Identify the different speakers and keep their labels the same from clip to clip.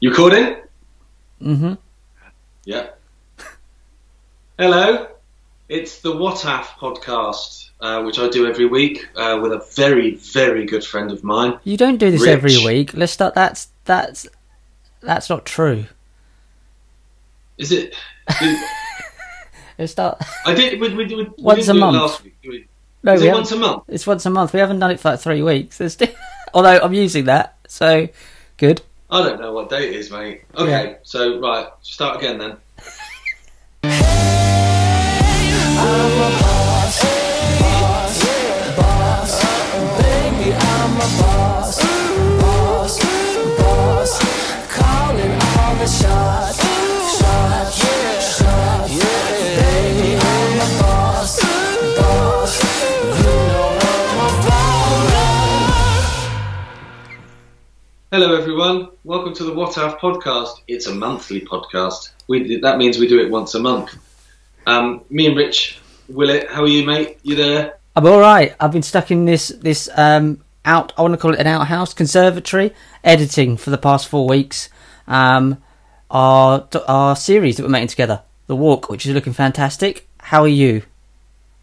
Speaker 1: You recording?
Speaker 2: Mm-hmm.
Speaker 1: Yeah. Hello. It's the What Af podcast, uh, which I do every week uh, with a very, very good friend of mine.
Speaker 2: You don't do this
Speaker 1: Rich.
Speaker 2: every week. Let's start. That's that's that's not true.
Speaker 1: Is it? did-
Speaker 2: Let's start.
Speaker 1: I did. We, we, we, we
Speaker 2: Once a
Speaker 1: it
Speaker 2: month.
Speaker 1: Last week. we?
Speaker 2: No,
Speaker 1: Is
Speaker 2: we
Speaker 1: it once a month?
Speaker 2: It's once a month. We haven't done it for like three weeks. Although I'm using that, so good.
Speaker 1: I don't know what date it is, mate. Okay, so right, start again then. Hello, everyone. Welcome to the What Af podcast. It's a monthly podcast. We, that means we do it once a month. Um, me and Rich Willett, how are you, mate? You there?
Speaker 2: I'm all right. I've been stuck in this this um out. I want to call it an outhouse conservatory editing for the past four weeks. Um, our our series that we're making together, The Walk, which is looking fantastic. How are you?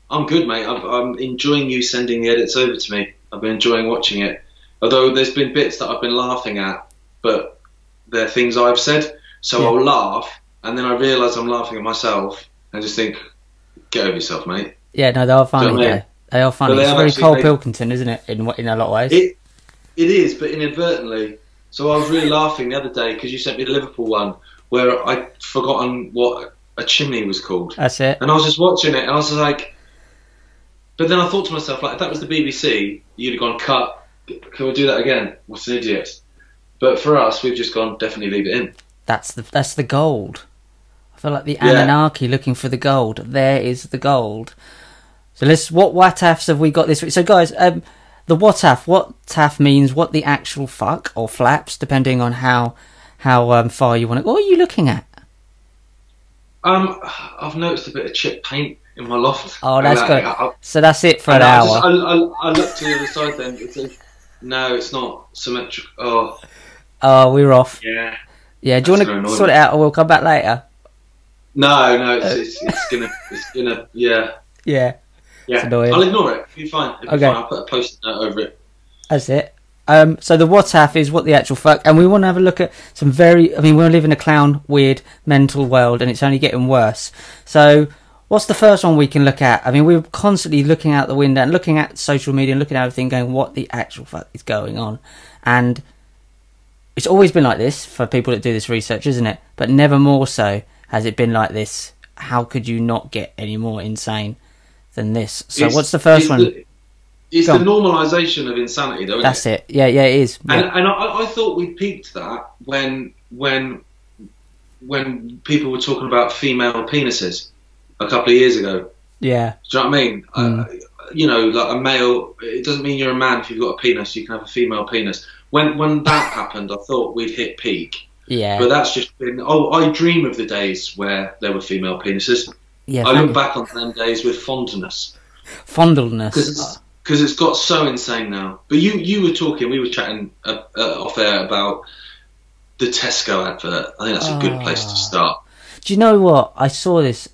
Speaker 1: I'm good, mate. I'm, I'm enjoying you sending the edits over to me. I've been enjoying watching it. Although there's been bits that I've been laughing at, but they're things I've said. So
Speaker 2: Yeah.
Speaker 1: I'll laugh, and then I realise I'm laughing at myself, and just think, get over yourself, mate.
Speaker 2: Yeah, no, they are funny.
Speaker 1: You know I mean?
Speaker 2: They are funny.
Speaker 1: They
Speaker 2: It's
Speaker 1: are
Speaker 2: very Karl
Speaker 1: they-
Speaker 2: Pilkington, isn't it? In in a lot of ways.
Speaker 1: It it is, but inadvertently. So I was really laughing the other day because you sent me the Liverpool one where I'd forgotten what a chimney was called,
Speaker 2: That's it.
Speaker 1: and I was just watching it, and I was like. But then I thought to myself, like, if that was the BBC, you'd have gone cut. Can we do that again? What's an idiot? But for us, we've just gone definitely leave it in.
Speaker 2: That's the that's the gold. I feel like the
Speaker 1: Yeah.
Speaker 2: Anunnaki looking for the gold. There is the gold. So let's what watafs have we got this week? So guys, um, the wataf, what taf means what the actual fuck or flaps, depending on how how um, far you want to. What are you looking at?
Speaker 1: Um, I've noticed a bit of chip paint in my loft.
Speaker 2: Oh, that's
Speaker 1: And
Speaker 2: good.
Speaker 1: I, I,
Speaker 2: So that's it for an
Speaker 1: I
Speaker 2: hour.
Speaker 1: just- I looked to the other side then. No, it's not symmetrical. Oh,
Speaker 2: Oh, we're off.
Speaker 1: yeah.
Speaker 2: Yeah, do you want to sort it out, or we'll come back later?
Speaker 1: No, no, it's, it's, it's gonna, it's gonna, yeah,
Speaker 2: Yeah,
Speaker 1: yeah. I'll ignore it. It'll be fine. It'll be
Speaker 2: Okay.
Speaker 1: fine. I'll put a post-it note over it.
Speaker 2: that's it. Um, so the WhatsApp is what the actual fuck, and we want to have a look at some very. I mean, we live in a clown, weird, mental world, and it's only getting worse. So, what's the first one we can look at? I mean, we're constantly looking out the window and looking at social media and looking at everything, going, "What the actual fuck is going on?" And it's always been like this for people that do this research, isn't it? But never more so has it been like this. How could you not get any more insane than this? So,
Speaker 1: It's-
Speaker 2: what's the first one?
Speaker 1: The, it's
Speaker 2: Go
Speaker 1: the normalisation of insanity, though. Isn't
Speaker 2: That's
Speaker 1: it.
Speaker 2: it. Yeah, yeah, it is.
Speaker 1: And,
Speaker 2: Yeah.
Speaker 1: and I, I thought we peaked that when, when, when people were talking about female penises a couple of years ago.
Speaker 2: yeah.
Speaker 1: Do you know what I mean?
Speaker 2: Mm.
Speaker 1: Uh, you know, like a male. It doesn't mean you're a man if you've got a penis. You can have a female penis. When when that happened, I thought we'd hit peak.
Speaker 2: Yeah,
Speaker 1: But that's just been. Oh, I dream of the days where there were female penises.
Speaker 2: yeah.
Speaker 1: I look back on them days with fondness
Speaker 2: Fondleness.
Speaker 1: because it's it's got so insane now. But you you were talking. We were chatting uh, uh, off air about the Tesco advert. I think that's a good place to
Speaker 2: Ah.
Speaker 1: start.
Speaker 2: Do you know what? I saw this.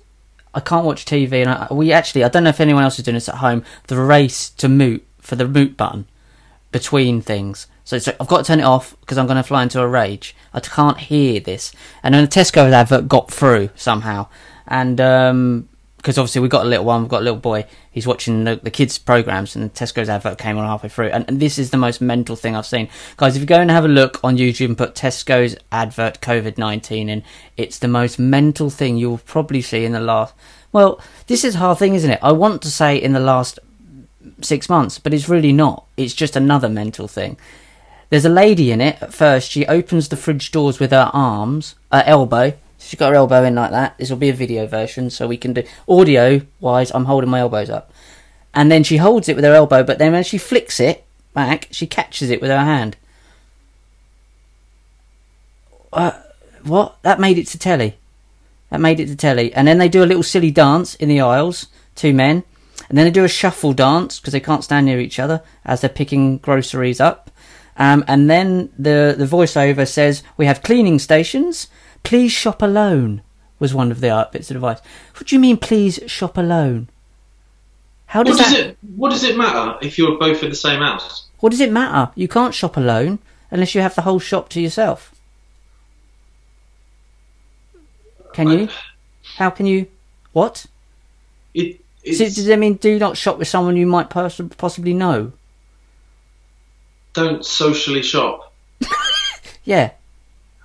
Speaker 2: I can't watch TV, and I, we actually. I don't know if anyone else is doing this at home. The race to mute for the mute button between things. So, so I've got to turn it off because I'm going to fly into a rage. I can't hear this. And then the Tesco advert got through somehow, and um because obviously we've got a little one, we've got a little boy. He's watching the, the kids' programs, and Tesco's advert came on halfway through. And, and this is the most mental thing I've seen, guys. If you go and have a look on YouTube and put Tesco's advert COVID nineteen in, it's the most mental thing you'll probably see in the last. Well, this is a hard thing, isn't it? I want to say in the last six months, but it's really not. It's just another mental thing. There's a lady in it. At first, she opens the fridge doors with her arms, her elbow. She's got her elbow in like that. This will be a video version, so we can do audio wise. I'm holding my elbows up, and then she holds it with her elbow. But then when she flicks it back, she catches it with her hand. Uh, what? That made it to telly. That made it to telly. And then they do a little silly dance in the aisles, two men. And then they do a shuffle dance because they can't stand near each other as they're picking groceries up. Um, and then the the voiceover says we have cleaning stations. Please shop alone was one of the uh, bits of advice. What do you mean? Please shop alone. How
Speaker 1: What
Speaker 2: does
Speaker 1: does
Speaker 2: that?
Speaker 1: it What does it matter if you're both in the same house?
Speaker 2: What does it matter? You can't shop alone unless you have the whole shop to yourself. Can you? How can you? What?
Speaker 1: It
Speaker 2: So, does that mean do not shop with someone you might pers- possibly know?
Speaker 1: don't socially shop.
Speaker 2: Yeah,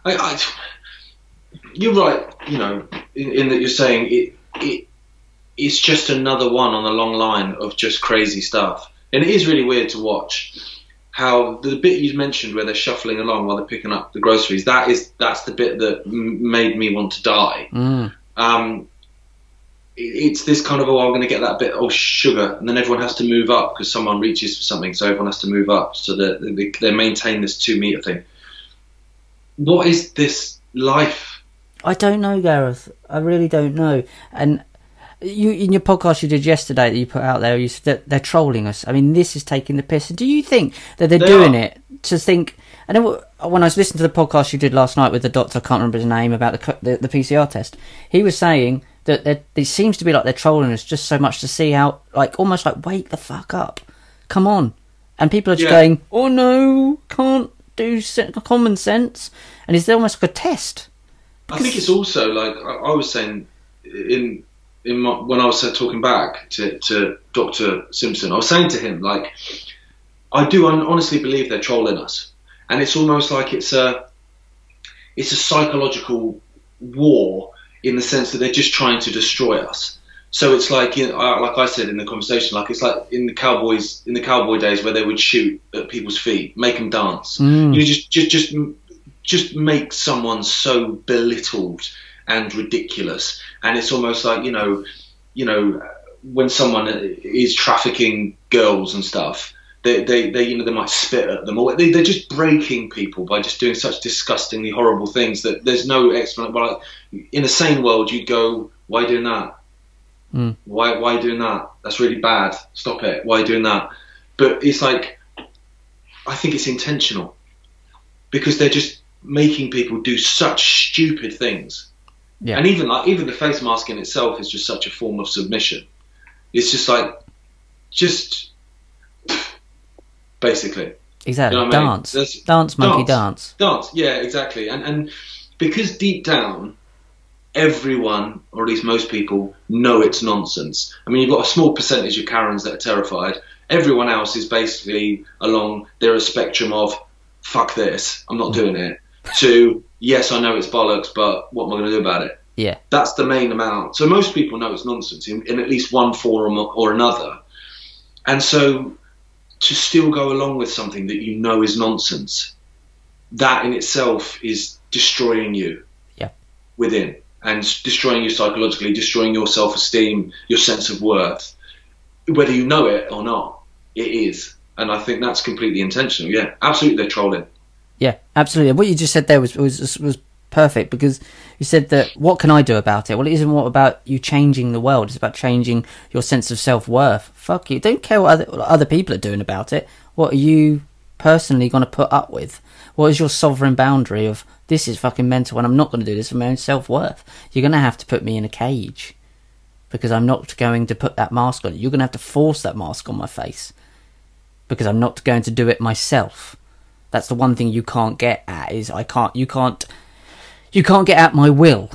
Speaker 1: I, I, you're right. You know, in, in that you're saying it, it. It's just another one on the long line of just crazy stuff, and it is really weird to watch. How the bit you mentioned where they're shuffling along while they're picking up the groceries. That is that's the bit that m- made me want to die.
Speaker 2: mm.
Speaker 1: Um, it- it's this kind of oh I'm going to get that bit oh sugar, and then everyone has to move up because someone reaches for something, so everyone has to move up so that they, they maintain this two meter thing. What is this life?
Speaker 2: I don't know, Gareth. I really don't know. And you, in your podcast you did yesterday that you put out there, you said that they're trolling us. I mean, this is taking the piss. Do you think that they're
Speaker 1: They
Speaker 2: doing
Speaker 1: are.
Speaker 2: it to think? And then when I was listening to the podcast you did last night with the doctor, I can't remember his name about the the, the PCR test. He was saying that it seems to be like they're trolling us just so much to see how, like, almost like wake the fuck up, come on. And people are just
Speaker 1: Yeah.
Speaker 2: going, oh no, can't do common sense, and it's almost like a test.
Speaker 1: I think it's also like I, I was saying in in my, when I was uh, talking back to, to Doctor Simpson. I was saying to him like I do honestly believe they're trolling us, and it's almost like it's a it's a psychological war in the sense that they're just trying to destroy us. So it's like, you know, like I said in the conversation, like it's like in the cowboys in the cowboy days where they would shoot at people's feet, make them dance.
Speaker 2: Mm.
Speaker 1: You know, just just just just makes someone so belittled and ridiculous, and it's almost like you know, you know, when someone is trafficking girls and stuff. They, they, they, you know, they might spit at them, or they, they're just breaking people by just doing such disgustingly horrible things that there's no explanation. But like, in a sane world, you'd go, "Why doing that?
Speaker 2: Mm.
Speaker 1: Why, why doing that? That's really bad. Stop it. Why doing that?" But it's like, I think it's intentional because they're just making people do such stupid things.
Speaker 2: Yeah.
Speaker 1: And even like even the face mask in itself is just such a form of submission. It's just like, just basically
Speaker 2: Exactly.
Speaker 1: You know what I mean?
Speaker 2: dance. Dance, monkey,
Speaker 1: dance.
Speaker 2: dance.
Speaker 1: dance. Yeah, exactly. And and because deep down, everyone, or at least most people, know it's nonsense. I mean, you've got a small percentage of Karens that are terrified. Everyone else is basically along there a spectrum of fuck this, I'm not mm. doing it. To yes, I know it's bollocks, but what am I going to do about it?
Speaker 2: Yeah.
Speaker 1: That's the main amount. So most people know it's nonsense in, in at least one form or another. And so to still go along with something that you know is nonsense, that in itself is destroying you
Speaker 2: Yeah.
Speaker 1: within and destroying you psychologically, destroying your self esteem, your sense of worth. Whether you know it or not, it is. And I think that's completely intentional. Yeah, absolutely, they're trolling.
Speaker 2: Yeah, absolutely. What you just said there was was was perfect because you said that what can I do about it? Well, it isn't what about you changing the world. It's about changing your sense of self worth. Fuck you. Don't care what other, what other people are doing about it. What are you personally going to put up with? What is your sovereign boundary of this is fucking mental and I'm not going to do this for my own self worth? You're going to have to put me in a cage because I'm not going to put that mask on. You're going to have to force that mask on my face because I'm not going to do it myself. That's the one thing you can't get at is I can't you can't you can't get at my will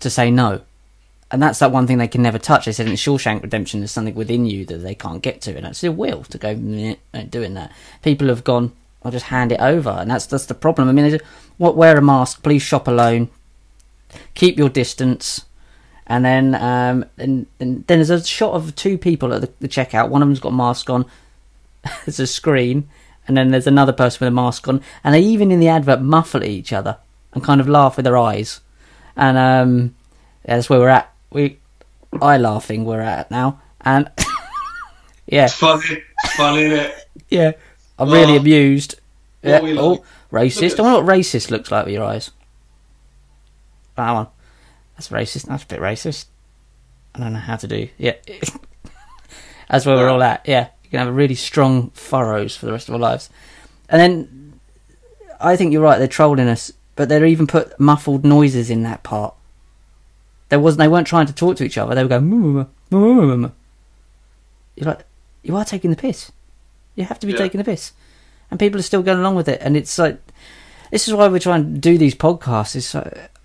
Speaker 2: to say no. And that's that one thing they can never touch. They said in Shawshank Redemption there's something within you that they can't get to, and that's their will to go doing that. People have gone, I'll just hand it over, and that's that's the problem. I mean, what wear a mask, please shop alone, keep your distance, and then um and, and then there's a shot of two people at the, the checkout. One of them's got a mask on. there's a screen, and then there's another person with a mask on, and they even in the advert muffle at each other and kind of laugh with their eyes, and um, yeah, that's where we're at. We, eye laughing, we're at now, and yeah,
Speaker 1: It's funny, it's funny, isn't it?
Speaker 2: yeah, I'm really
Speaker 1: Oh.
Speaker 2: amused. Yeah.
Speaker 1: we
Speaker 2: Oh, racist. I wonder what racist looks like with your eyes. That one. That's racist. That's a bit racist. I don't know how to do. Yeah. That's where we're all at. Yeah. You can have really strong furrows for the rest of our lives. And then I think you're right. They're trolling us, but they're even put muffled noises in that part. There wasn't. They weren't trying to talk to each other. They were going. "Moo, moo, moo, moo, moo." You're like, you are taking the piss. You have to be
Speaker 1: Yeah.
Speaker 2: taking the piss, and people are still going along with it. And it's like, this is why we're trying to do these podcasts. Is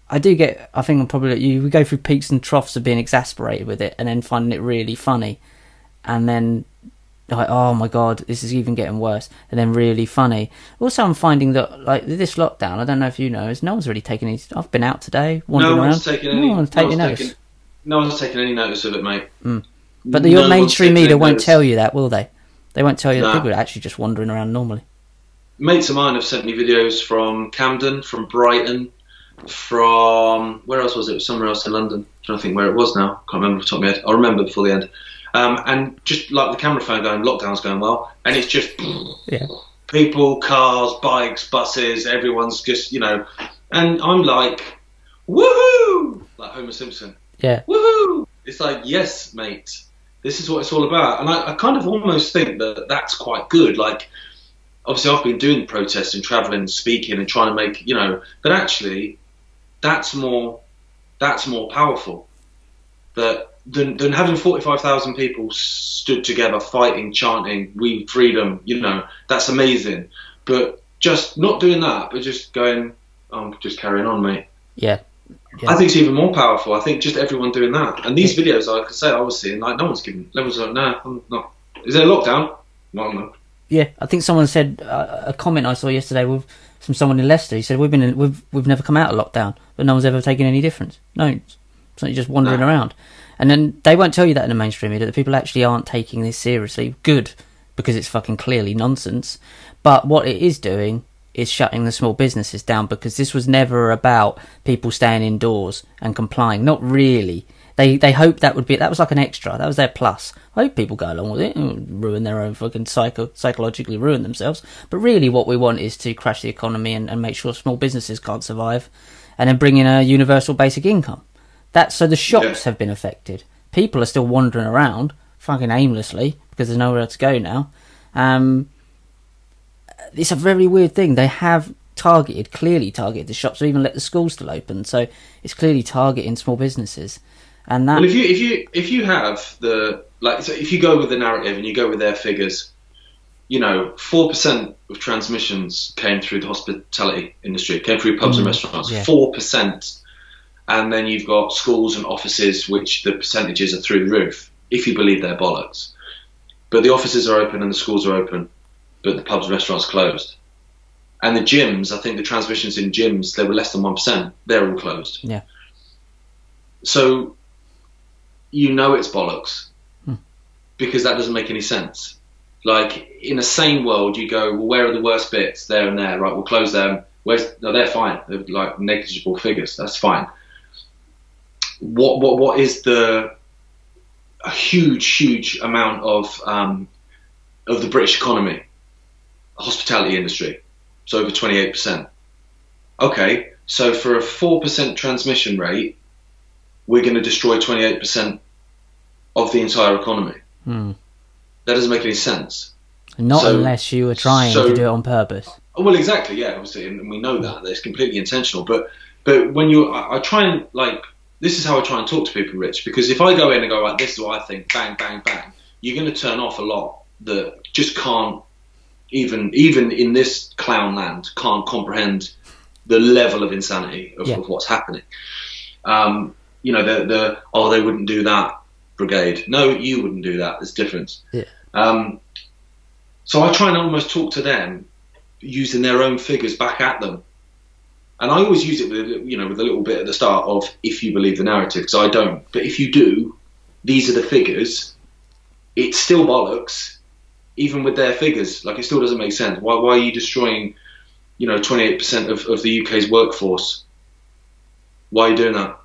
Speaker 2: I do get. I think I'm probably like you. We go through peaks and troughs of being exasperated with it, and then finding it really funny, and then like, oh my god, this is even getting worse, and then really funny. Also, I'm finding that like this lockdown, I don't know if you know, is no one's really taking any. I've been out today, wandering
Speaker 1: no
Speaker 2: around.
Speaker 1: one's taking any.
Speaker 2: no one's
Speaker 1: no
Speaker 2: taking
Speaker 1: one's
Speaker 2: notice.
Speaker 1: taking- no one's taking any notice of it, mate.
Speaker 2: Mm. But
Speaker 1: No
Speaker 2: your
Speaker 1: one's
Speaker 2: mainstream media won't
Speaker 1: notice.
Speaker 2: tell you that, will they? They won't tell you that
Speaker 1: No.
Speaker 2: people are actually just wandering around normally.
Speaker 1: Mates of mine have sent me videos from Camden, from Brighton, from where else was it? It was somewhere else in London. I'm trying to think where it was now. Can't remember off the top of my head. I'll remember before the end. Um, and just like the camera phone going, lockdown's going well, and it's just
Speaker 2: Yeah.
Speaker 1: people, cars, bikes, buses, everyone's just you know, and I'm like, woohoo, like Homer Simpson.
Speaker 2: Yeah,
Speaker 1: woohoo! It's like, yes, mate, this is what it's all about. And I, I kind of almost think that that's quite good. Like, obviously, I've been doing protests and traveling and speaking and trying to make, you know, but actually, that's more, that's more powerful. That than, than having 45,000 people stood together fighting, chanting, we freedom, you know, that's amazing. But just not doing that, but just going, oh, just carrying on, mate.
Speaker 2: yeah, Yeah.
Speaker 1: I think it's even more powerful. I think just everyone doing that. And these videos, like I say, I was seeing, like, no one's giving, no one's like, no, I'm not. Is there a lockdown? No, no.
Speaker 2: yeah. I think someone said uh, a comment I saw yesterday with from someone in Leicester. He said we've been in, we've we've never come out of lockdown, but no one's ever taken any difference. No, it's not just wandering
Speaker 1: No.
Speaker 2: around. And then they won't tell you that in the mainstream media that people actually aren't taking this seriously. Good, because it's fucking clearly nonsense. But what it is doing is shutting the small businesses down because this was never about people staying indoors and complying. Not really. They they hoped that would be that was like an extra. That was their plus. I hope people go along with it and ruin their own fucking psycho psychologically ruin themselves. But really, what we want is to crash the economy and, and make sure small businesses can't survive, and then bring in a universal basic income. That's so the shops
Speaker 1: Yeah.
Speaker 2: have been affected. People are still wandering around fucking aimlessly because there's nowhere to go now. Um, it's a very weird thing. They have targeted, clearly targeted the shops, or even let the schools still open. So it's clearly targeting small businesses, and that
Speaker 1: Well, if you if you if you have the like, so if you go with the narrative and you go with their figures, you know, four percent of transmissions came through the hospitality industry, came through pubs and
Speaker 2: Mm,
Speaker 1: restaurants.
Speaker 2: yeah.
Speaker 1: Four percent, and then you've got schools and offices, which the percentages are through the roof. If you believe they're bollocks, but the offices are open and the schools are open, but the pubs and restaurants closed. And the gyms, I think the transmissions in gyms, they were less than one percent. They're all closed.
Speaker 2: Yeah.
Speaker 1: So you know it's bollocks
Speaker 2: Hmm.
Speaker 1: because that doesn't make any sense. Like in a sane world, you go, well, where are the worst bits? There and there, right? We'll close them. Where's no? They're fine. They're like negligible figures. That's fine. What what what is the a huge huge amount of um, of the British economy, hospitality industry, it's over twenty eight percent. Okay, so for a four percent transmission rate, we're going to destroy twenty eight percent of the entire economy.
Speaker 2: Hmm.
Speaker 1: That doesn't make any sense.
Speaker 2: not
Speaker 1: so-
Speaker 2: unless you were trying
Speaker 1: so-
Speaker 2: to do it on purpose.
Speaker 1: Well, exactly, yeah, obviously, and we know that that it's completely intentional. But but when you, I, I try and like, this is how I try and talk to people, Rich, because if I go in and go right, this is what I think, bang, bang, bang, you're going to turn off a lot that just can't even even in this clown land can't comprehend the level of insanity of,
Speaker 2: Yeah.
Speaker 1: of what's happening. Um, you know, the the oh they wouldn't do that brigade. No, you wouldn't do that. There's a difference.
Speaker 2: Yeah.
Speaker 1: Um, so I try and almost talk to them using their own figures back at them. And I always use it with, you know, with a little bit at the start of if you believe the narrative, because I don't. But if you do, these are the figures. It's still bollocks, even with their figures. Like it still doesn't make sense. Why, why are you destroying, you know, 28% of, of the UK's workforce? Why are you doing that?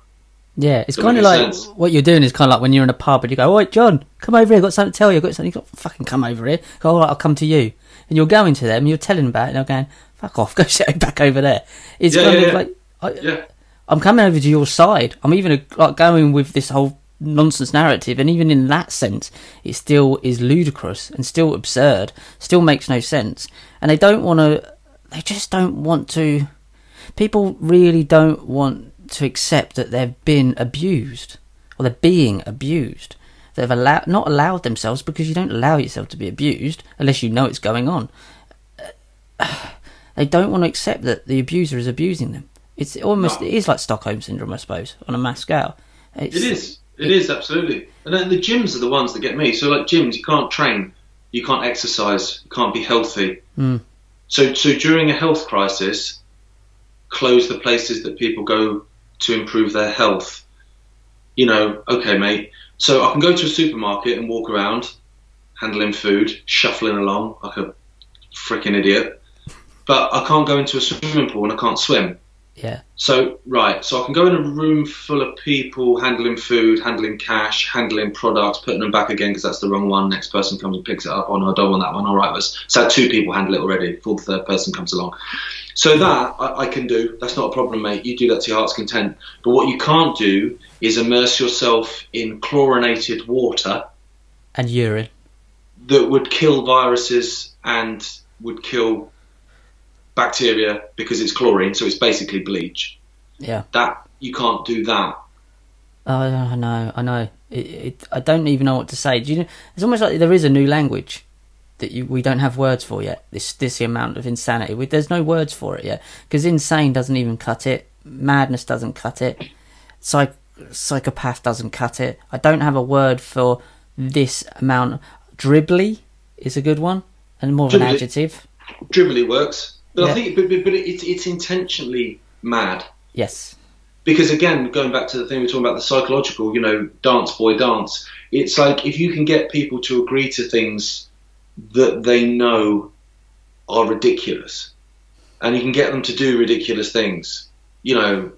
Speaker 2: Yeah, it's kind of like
Speaker 1: sense.
Speaker 2: what you're doing is kind of like when you're in a pub and you go, "Oh, John, come over here. I've got something to tell you. I've got something." You got fucking come over here. Go, all right, I'll come to you. And you're going to them. You're telling them about it. And they're going, "Fuck off. Go sit back over there." It's
Speaker 1: Yeah,
Speaker 2: kind
Speaker 1: yeah,
Speaker 2: of
Speaker 1: yeah.
Speaker 2: like I,
Speaker 1: Yeah.
Speaker 2: I'm coming over to your side. I'm even uh, like going with this whole nonsense narrative, and even in that sense, it still is ludicrous and still absurd, still makes no sense. And they don't want to, they just don't want to, people really don't want to accept that they've been abused, or they're being abused. They've allowed, not allowed themselves because you don't allow yourself to be abused unless you know it's going on. Uh, They don't want to accept that the abuser is abusing them. It's almost
Speaker 1: No.
Speaker 2: it is like Stockholm syndrome, I suppose, on a mass scale. It's,
Speaker 1: It is. It is absolutely. And then the gyms are the ones that get me. So like gyms, you can't train, you can't exercise, you can't be healthy.
Speaker 2: Mm.
Speaker 1: So so during a health crisis, close the places that people go to improve their health. You know, okay, mate. So I can go to a supermarket and walk around, handling food, shuffling along like a freaking idiot. But I can't go into a swimming pool and I can't swim.
Speaker 2: Yeah,
Speaker 1: So right, so I can go in a room full of people handling food, handling cash, handling products, putting them back again because that's the wrong one. Next person comes and picks it up. Oh no, I don't want that one. All right, let's. So two people handle it already. Before the third person comes along. So that I, I can do. That's not a problem, mate. You do that to your heart's content. But what you can't do is immerse yourself in chlorinated water
Speaker 2: and urine.
Speaker 1: that would kill viruses and would kill bacteria because it's chlorine. So it's basically bleach.
Speaker 2: Yeah,
Speaker 1: That you can't do that.
Speaker 2: oh, I know, I know. It, it, I don't even know what to say. Do you know? It's almost like there is a new language that you, we don't have words for yet. This this amount of insanity. We, there's no words for it yet because insane doesn't even cut it. Madness doesn't cut it. Psych, psychopath doesn't cut it. I don't have a word for this amount. Dribbly is a good one and more of an adjective.
Speaker 1: Dribbly works, but
Speaker 2: Yeah.
Speaker 1: I think, but, but, but it's it's intentionally mad
Speaker 2: Yes.
Speaker 1: because again, going back to the thing we were talking about, the psychological, you know, dance boy dance. It's like if you can get people to agree to things that they know are ridiculous, and you can get them to do ridiculous things, you know,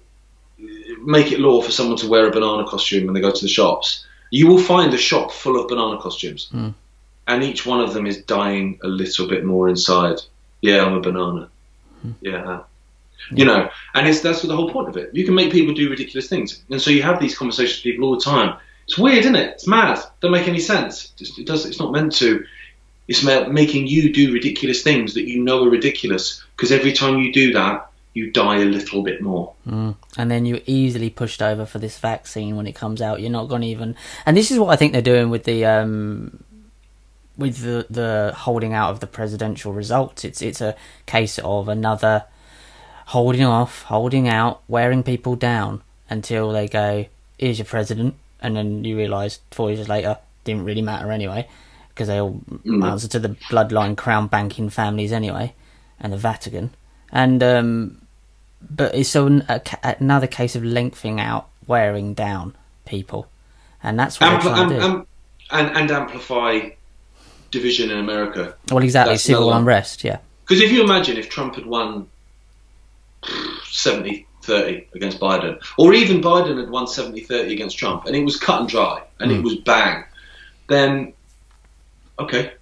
Speaker 1: make it law for someone to wear a banana costume when they go to the shops. You will find a shop full of banana costumes,
Speaker 2: Mm.
Speaker 1: and each one of them is dying a little bit more inside. Yeah, I'm a banana. Yeah. You know, and it's that's the whole point of it. You can make people do ridiculous things, and so you have these conversations with people all the time. It's weird, isn't it? It's mad. Don't make any sense. It does. It's not meant to. It's ma- making you do ridiculous things that you know are ridiculous. Because every time you do that, you die a little bit more.
Speaker 2: Mm. And then you're easily pushed over for this vaccine when it comes out. You're not going to even. And this is what I think they're doing with the um, with the the holding out of the presidential results. It's it's a case of another holding off, holding out, wearing people down until they go, "Here's your president," and then you realise four years later didn't really matter anyway because they all
Speaker 1: Mm.
Speaker 2: answer to the bloodline crown banking families anyway, and the Vatican. And um, but it's so a, another case of lengthening out, wearing down people, and that's what trying
Speaker 1: am-
Speaker 2: to do.
Speaker 1: am- and, and amplify division in America.
Speaker 2: well, exactly,
Speaker 1: that's
Speaker 2: civil unrest. Yeah,
Speaker 1: Because if you imagine if Trump had won 70 30 against Biden, or even Biden had won 70 30 against Trump, and it was cut and dry, and it
Speaker 2: Mm.
Speaker 1: was bang, then okay,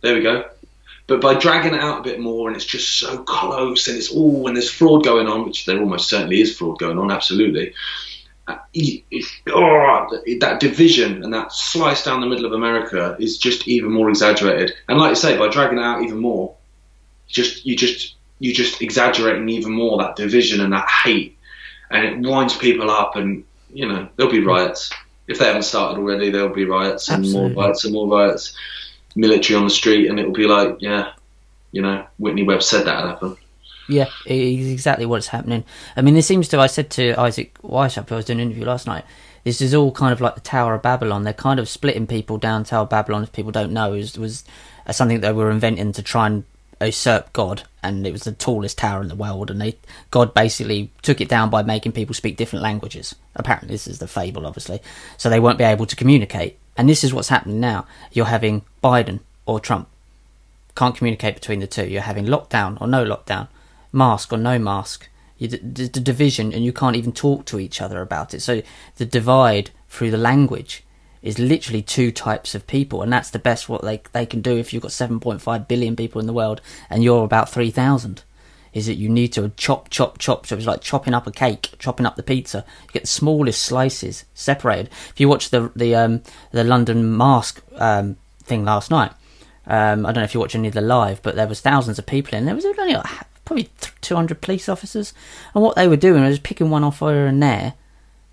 Speaker 1: there we go. But by dragging it out a bit more, and it's just so close, and it's all, and there's fraud going on, which there almost certainly is fraud going on, absolutely. It- oh, that division and that slice down the middle of America is just even more exaggerated. And like you say, by dragging it out even more, just you just you just exaggerating even more that division and that hate, and it winds people up, and you know there'll be hmm. riots if they haven't started already. There'll be riots and
Speaker 2: Absolutely.
Speaker 1: more riots and more riots, military on the street, and it'll be like, yeah, you know, Whitney Webb said that would happen.
Speaker 2: Yeah, it is exactly what's happening. I mean, this seems to. I said to Isaac Weishaupt, I was doing an interview last night. This is all kind of like the Tower of Babylon. They're kind of splitting people down. Tower of Babylon, if people don't know, was was uh, something they were inventing to try and usurp God, and it was the tallest tower in the world. And they God basically took it down by making people speak different languages. Apparently, this is the fable, obviously, so they won't be able to communicate. And this is what's happening now. You're having Biden or Trump can't communicate between the two. You're having lockdown or no lockdown, mask or no mask. The, the division, and you can't even talk to each other about it. So the divide through the language is literally two types of people, and that's the best what they they can do if you've got 7.5 billion people in the world and you're about 3,000. is that you need to chop, chop, chop. So it's like chopping up a cake, chopping up the pizza. You get the smallest slices separated. If you watch the the um, the London Mask um, thing last night, um, I don't know if you watch any of the live, but there was thousands of people in. There was only like, probably 200 police officers, and what they were doing was picking one off here and there,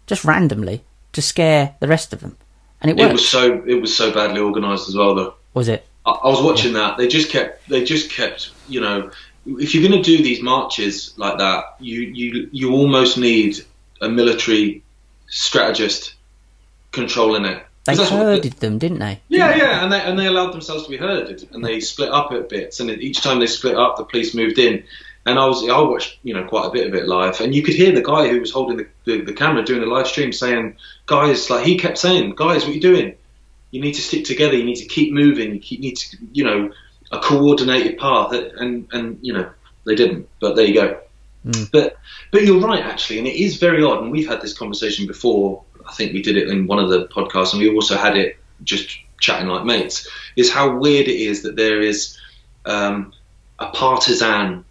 Speaker 2: just randomly, to scare the rest of them. And it,
Speaker 1: It was so it was so badly organised as well, though.
Speaker 2: was it?
Speaker 1: I, I was watching that. They just kept. They just kept. You know, if you're going to do these marches like that, you you you almost need a military strategist controlling it.
Speaker 2: They
Speaker 1: 'Cause that's what
Speaker 2: herded them, didn't they?
Speaker 1: yeah, yeah, and they and they allowed themselves to be herded, and they split up at bits, and each time they split up, the police moved in. And I was I watched you know quite a bit of it live, and you could hear the guy who was holding the, the, the camera doing the live stream saying, "Guys, like he kept saying, guys, what are you doing? You need to stick together. You need to keep moving. You keep, need to you know a coordinated path." And and you know they didn't, but there you go.
Speaker 2: Mm.
Speaker 1: But but you're right actually, and it is very odd. And we've had this conversation before. I think we did it in one of the podcasts, and we also had it just chatting like mates. Is how weird it is that there is um, a partisan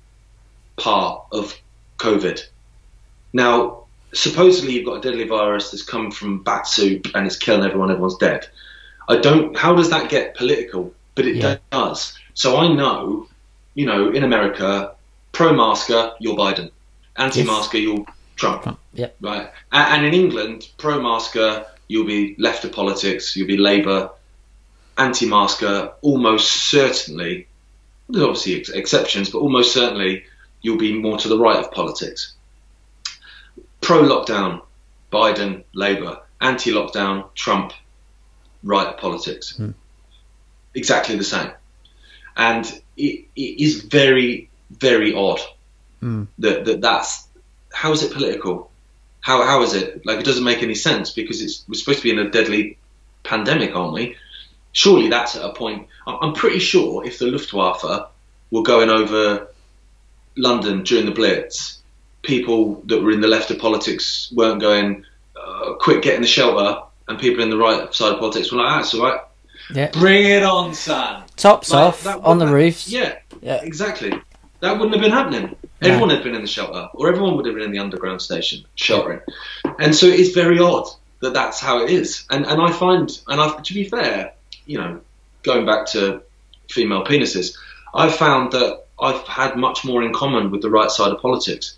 Speaker 1: part of COVID. Now, supposedly you've got a deadly virus that's come from bat soup and it's killing everyone. Everyone's dead. I don't. How does that get political? But it
Speaker 2: Yeah.
Speaker 1: does. So I know, you know, in America, pro-masker, you're Biden. Anti-masker, you're Trump.
Speaker 2: Trump, yep.
Speaker 1: Right. And in England, pro-masker, you'll be left of politics. You'll be Labour. Anti-masker, almost certainly. There's obviously ex- exceptions, but almost certainly you'll be more to the right of politics. Pro-lockdown, Biden, Labour. Anti-lockdown, Trump, right of politics. Exactly the same. And it, it is very, very odd
Speaker 2: Mm.
Speaker 1: that, that that's how is it political? How how is it like? It doesn't make any sense because it's we're supposed to be in a deadly pandemic, aren't we? Surely that's at a point. I'm pretty sure if the Luftwaffe were going over London during the Blitz, people that were in the left of politics weren't going, uh, "Quick, get in the shelter," and people in the right side of politics were like, "That's all right,
Speaker 2: Yeah.
Speaker 1: bring it on, son."
Speaker 2: Tops
Speaker 1: Like,
Speaker 2: off on the
Speaker 1: would-
Speaker 2: roofs.
Speaker 1: Yeah,
Speaker 2: Yeah.
Speaker 1: exactly. That wouldn't have been happening.
Speaker 2: No.
Speaker 1: Everyone had been in the shelter, or everyone would have been in the underground station sheltering. And so it is very odd that that's how it is. And and I find, and I, to be fair, you know, going back to female penises, I've found that I've had much more in common with the right side of politics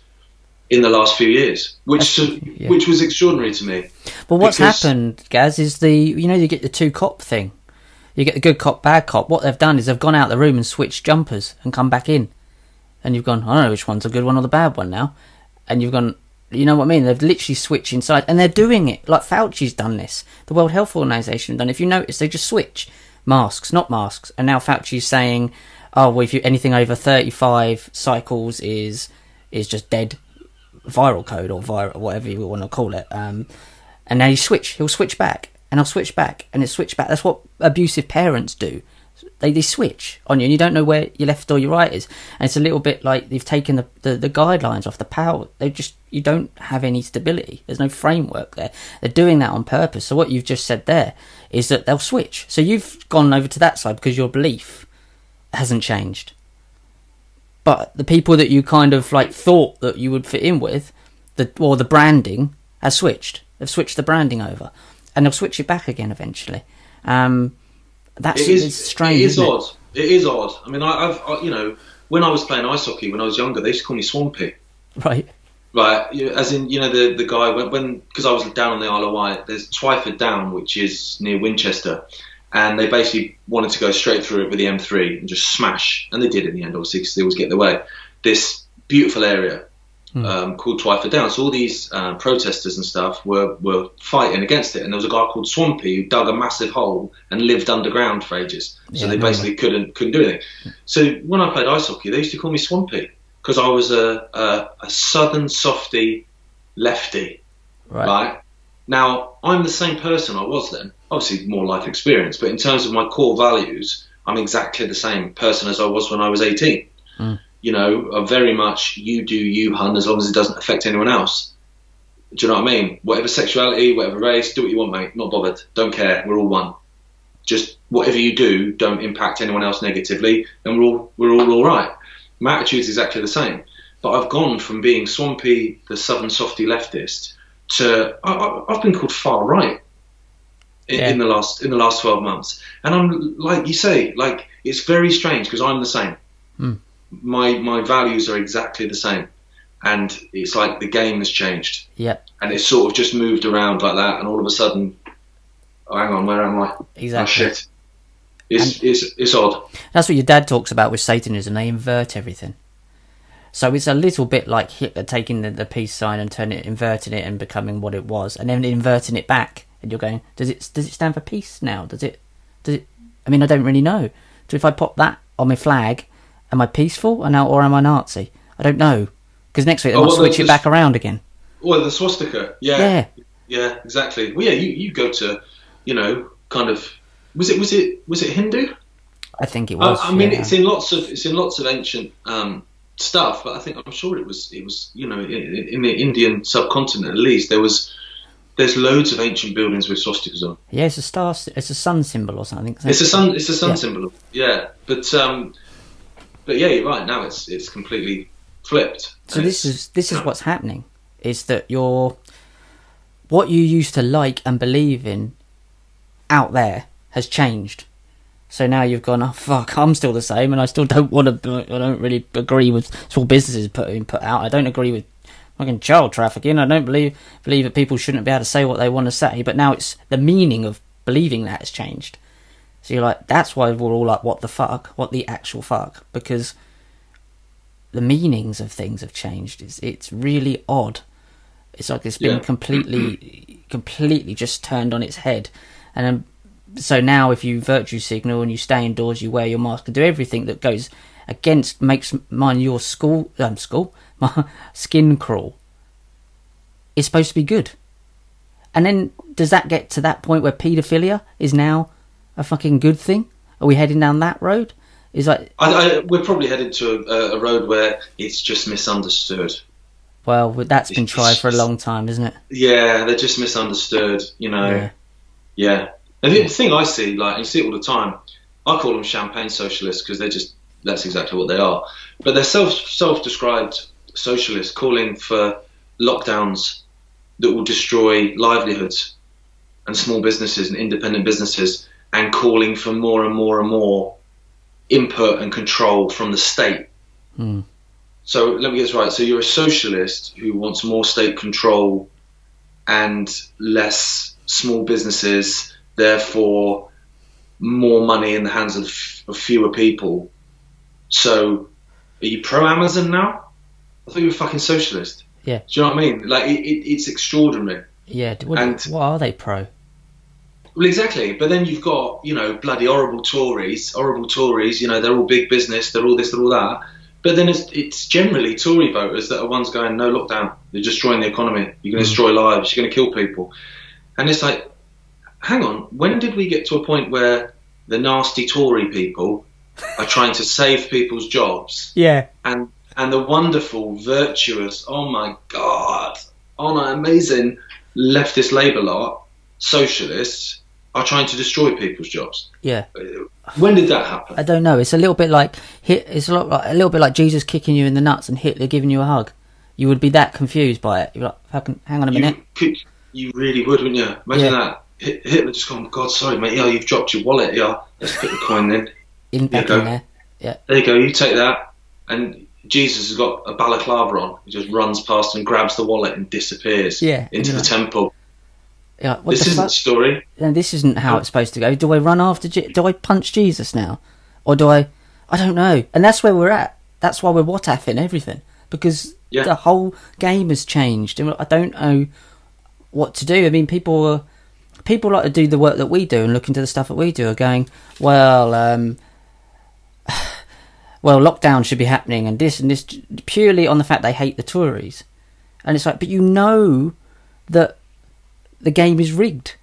Speaker 1: in the last few years, which
Speaker 2: yeah.
Speaker 1: which was extraordinary to me.
Speaker 2: But what's happened, Gaz, is the you know you get the two cop thing. You get the good cop, bad cop. What they've done is they've gone out the room and switched jumpers and come back in, and you've gone. I don't know which one's the good one or the bad one now, and you've gone. You know what I mean? They've literally switched inside, and they're doing it like Fauci's done this. The World Health Organization done. If you notice, they just switch masks, not masks, and now Fauci's saying, "Oh, well, if you anything over thirty-five cycles is is just dead viral code or viral whatever you want to call it." Um, and now you switch. He'll switch back, and I'll switch back, and it's switch back. That's what abusive parents do. They they switch on you, and you don't know where your left or your right is. And it's a little bit like they've taken the, the, the guidelines off the power. They just you don't have any stability. There's no framework there. They're doing that on purpose. So what you've just said there is that they'll switch. So you've gone over to that side because your belief hasn't changed. But the people that you kind of like thought that you would fit in with, the or the branding has switched. They've switched the branding over, and they'll switch it back again eventually. Um, that's
Speaker 1: It is
Speaker 2: it's strange.
Speaker 1: It is
Speaker 2: isn't it?
Speaker 1: odd. It is odd. I mean, I, I've I, you know when I was playing ice hockey when I was younger, they used to call me Swampy.
Speaker 2: Right.
Speaker 1: Right, as in you know the the guy when when because I was down on the Isle of Wight. There's Twyford Down, which is near Winchester, and they basically wanted to go straight through it with the M3 and just smash, and they did in the end, obviously, because they always get their way. This beautiful area um, called Twyford Down. So all these uh, protesters and stuff were were fighting against it, and there was a guy called Swampy who dug a massive hole and lived underground for ages. So
Speaker 2: Yeah,
Speaker 1: they basically couldn't couldn't do anything. So when I played ice hockey, they used to call me Swampy because I was a, a a southern softy lefty.
Speaker 2: Right.
Speaker 1: Right. Now, I'm the same person I was then. Obviously, more life experience, but in terms of my core values, I'm exactly the same person as I was when I was 18.
Speaker 2: Mm.
Speaker 1: You know, I'm very much you do you, hun, as long as it doesn't affect anyone else. Do you know what I mean? Whatever sexuality, whatever race, do what you want, mate. Not bothered. Don't care. We're all one. Just whatever you do, don't impact anyone else negatively, and we're all we're all all right. My attitude's exactly the same. but I've gone from being Swampy, the southern softy leftist, to I, I, I've been called far right in,
Speaker 2: Yeah.
Speaker 1: in the last in the last twelve months, and I'm like you say, like it's very strange because I'm the same.
Speaker 2: Hmm.
Speaker 1: My my values are exactly the same, and it's like the game has changed,
Speaker 2: Yeah,
Speaker 1: and it's sort of just moved around like that, and all of a sudden, oh, hang on, where am I? Oh
Speaker 2: exactly.
Speaker 1: shit! It's it's it's odd.
Speaker 2: That's what your dad talks about with Satanism. They invert everything. So it's a little bit like Hitler taking the, the peace sign and turning it, inverting it, and becoming what it was, and then inverting it back. And you're going, does it does it stand for peace now? Does it? Does it? I mean, I don't really know. So if I pop that on my flag, am I peaceful and now, or am I Nazi? I don't know. Because next week they
Speaker 1: Oh,
Speaker 2: might
Speaker 1: well,
Speaker 2: switch it
Speaker 1: there's-
Speaker 2: back around again.
Speaker 1: Well, the swastika, yeah,
Speaker 2: Yeah,
Speaker 1: yeah, exactly. Well, yeah, you, you go to, you know, kind of was it was it was it Hindu?
Speaker 2: I think it
Speaker 1: I,
Speaker 2: was.
Speaker 1: I mean,
Speaker 2: yeah.
Speaker 1: it's in lots of it's in lots of ancient um, stuff, but I think I'm sure it was it was you know in, in the Indian subcontinent at least there was there's loads of ancient buildings with swastikas on.
Speaker 2: yeah, it's a star. It's a sun symbol or something.
Speaker 1: It's a sun it's a sun
Speaker 2: Yeah.
Speaker 1: symbol, yeah. But um, but yeah, you're right. Now it's it's completely flipped.
Speaker 2: So this is this is what's happening. Is that your what you used to like and believe in out there has changed. So now you've gone, oh fuck, I'm still the same, and I still don't want to. I don't really agree with small businesses putting put out. I don't agree with fucking child trafficking. I don't believe believe that people shouldn't be able to say what they want to say. But now it's the meaning of believing that has changed. So you're like, that's why we're all like, what the fuck, what the actual fuck, because the meanings of things have changed. It's it's really odd. It's like it's been
Speaker 1: Yeah.
Speaker 2: completely, completely just turned on its head, and um, so now if you virtue signal and you stay indoors, you wear your mask and do everything that goes against makes mine your school um school skin crawl. It's supposed to be good, and then does that get to that point where paedophilia is now a fucking good thing? Are we heading down that road? Is like
Speaker 1: I, I, we're probably headed to a, a road where it's just misunderstood.
Speaker 2: well, that's been tried for a long time, isn't it?
Speaker 1: Yeah, they're just misunderstood. You know.
Speaker 2: Yeah.
Speaker 1: Yeah. And the thing I see, like you see it all the time, I call them champagne socialists because they're just that's exactly what they are. But they're self self described socialists calling for lockdowns that will destroy livelihoods and small businesses and independent businesses and calling for more and more and more input and control from the state.
Speaker 2: Hmm.
Speaker 1: So let me get this right. So you're a socialist who wants more state control and less small businesses, therefore more money in the hands of, of fewer people. So are you pro Amazon now? I thought you were a fucking socialist.
Speaker 2: Yeah.
Speaker 1: Do you know what I mean? Like it, it, it's extraordinary.
Speaker 2: Yeah. What,
Speaker 1: And-
Speaker 2: what are they pro?
Speaker 1: Well, exactly. But then you've got, you know, bloody horrible Tories, horrible Tories. You know, they're all big business, they're all this, they're all that. But then it's, it's generally Tory voters that are ones going, no lockdown, you're destroying the economy, you're going to mm. destroy lives, you're going to kill people. And it's like, hang on, when did we get to a point where the nasty Tory people are trying to save people's jobs
Speaker 2: Yeah.
Speaker 1: and and the wonderful, virtuous, oh my god, oh my amazing leftist Labour lot, socialists, are trying to destroy people's jobs.
Speaker 2: Yeah.
Speaker 1: When did that happen?
Speaker 2: I don't know. It's a little bit like. It's a, lot like, a little bit like Jesus kicking you in the nuts and Hitler giving you a hug. You would be that confused by it. You're like, fucking, hang on a minute.
Speaker 1: You you really would, wouldn't you? Imagine
Speaker 2: Yeah.
Speaker 1: that. Hit- Hitler just going, God, sorry, mate. Yeah, you've dropped your wallet. Yeah, let's put the coin in.
Speaker 2: In back
Speaker 1: go.
Speaker 2: in there.
Speaker 1: There you go. You take that. And Jesus has got a balaclava on. He just runs past and grabs the wallet and disappears
Speaker 2: Yeah,
Speaker 1: into
Speaker 2: yeah.
Speaker 1: the temple.
Speaker 2: What
Speaker 1: this
Speaker 2: the
Speaker 1: isn't the story.
Speaker 2: And this isn't how it's supposed to go. Do I run after? Je- do I punch Jesus now, or do I? I don't know. And that's where we're at. That's why we're WhatsApping everything because
Speaker 1: Yeah.
Speaker 2: the whole game has changed, and I don't know what to do. I mean, people are people like to do the work that we do and look into the stuff that we do are going, well, um, well, lockdown should be happening and this and this purely on the fact they hate the Tories. And it's like, but you know that the game is rigged.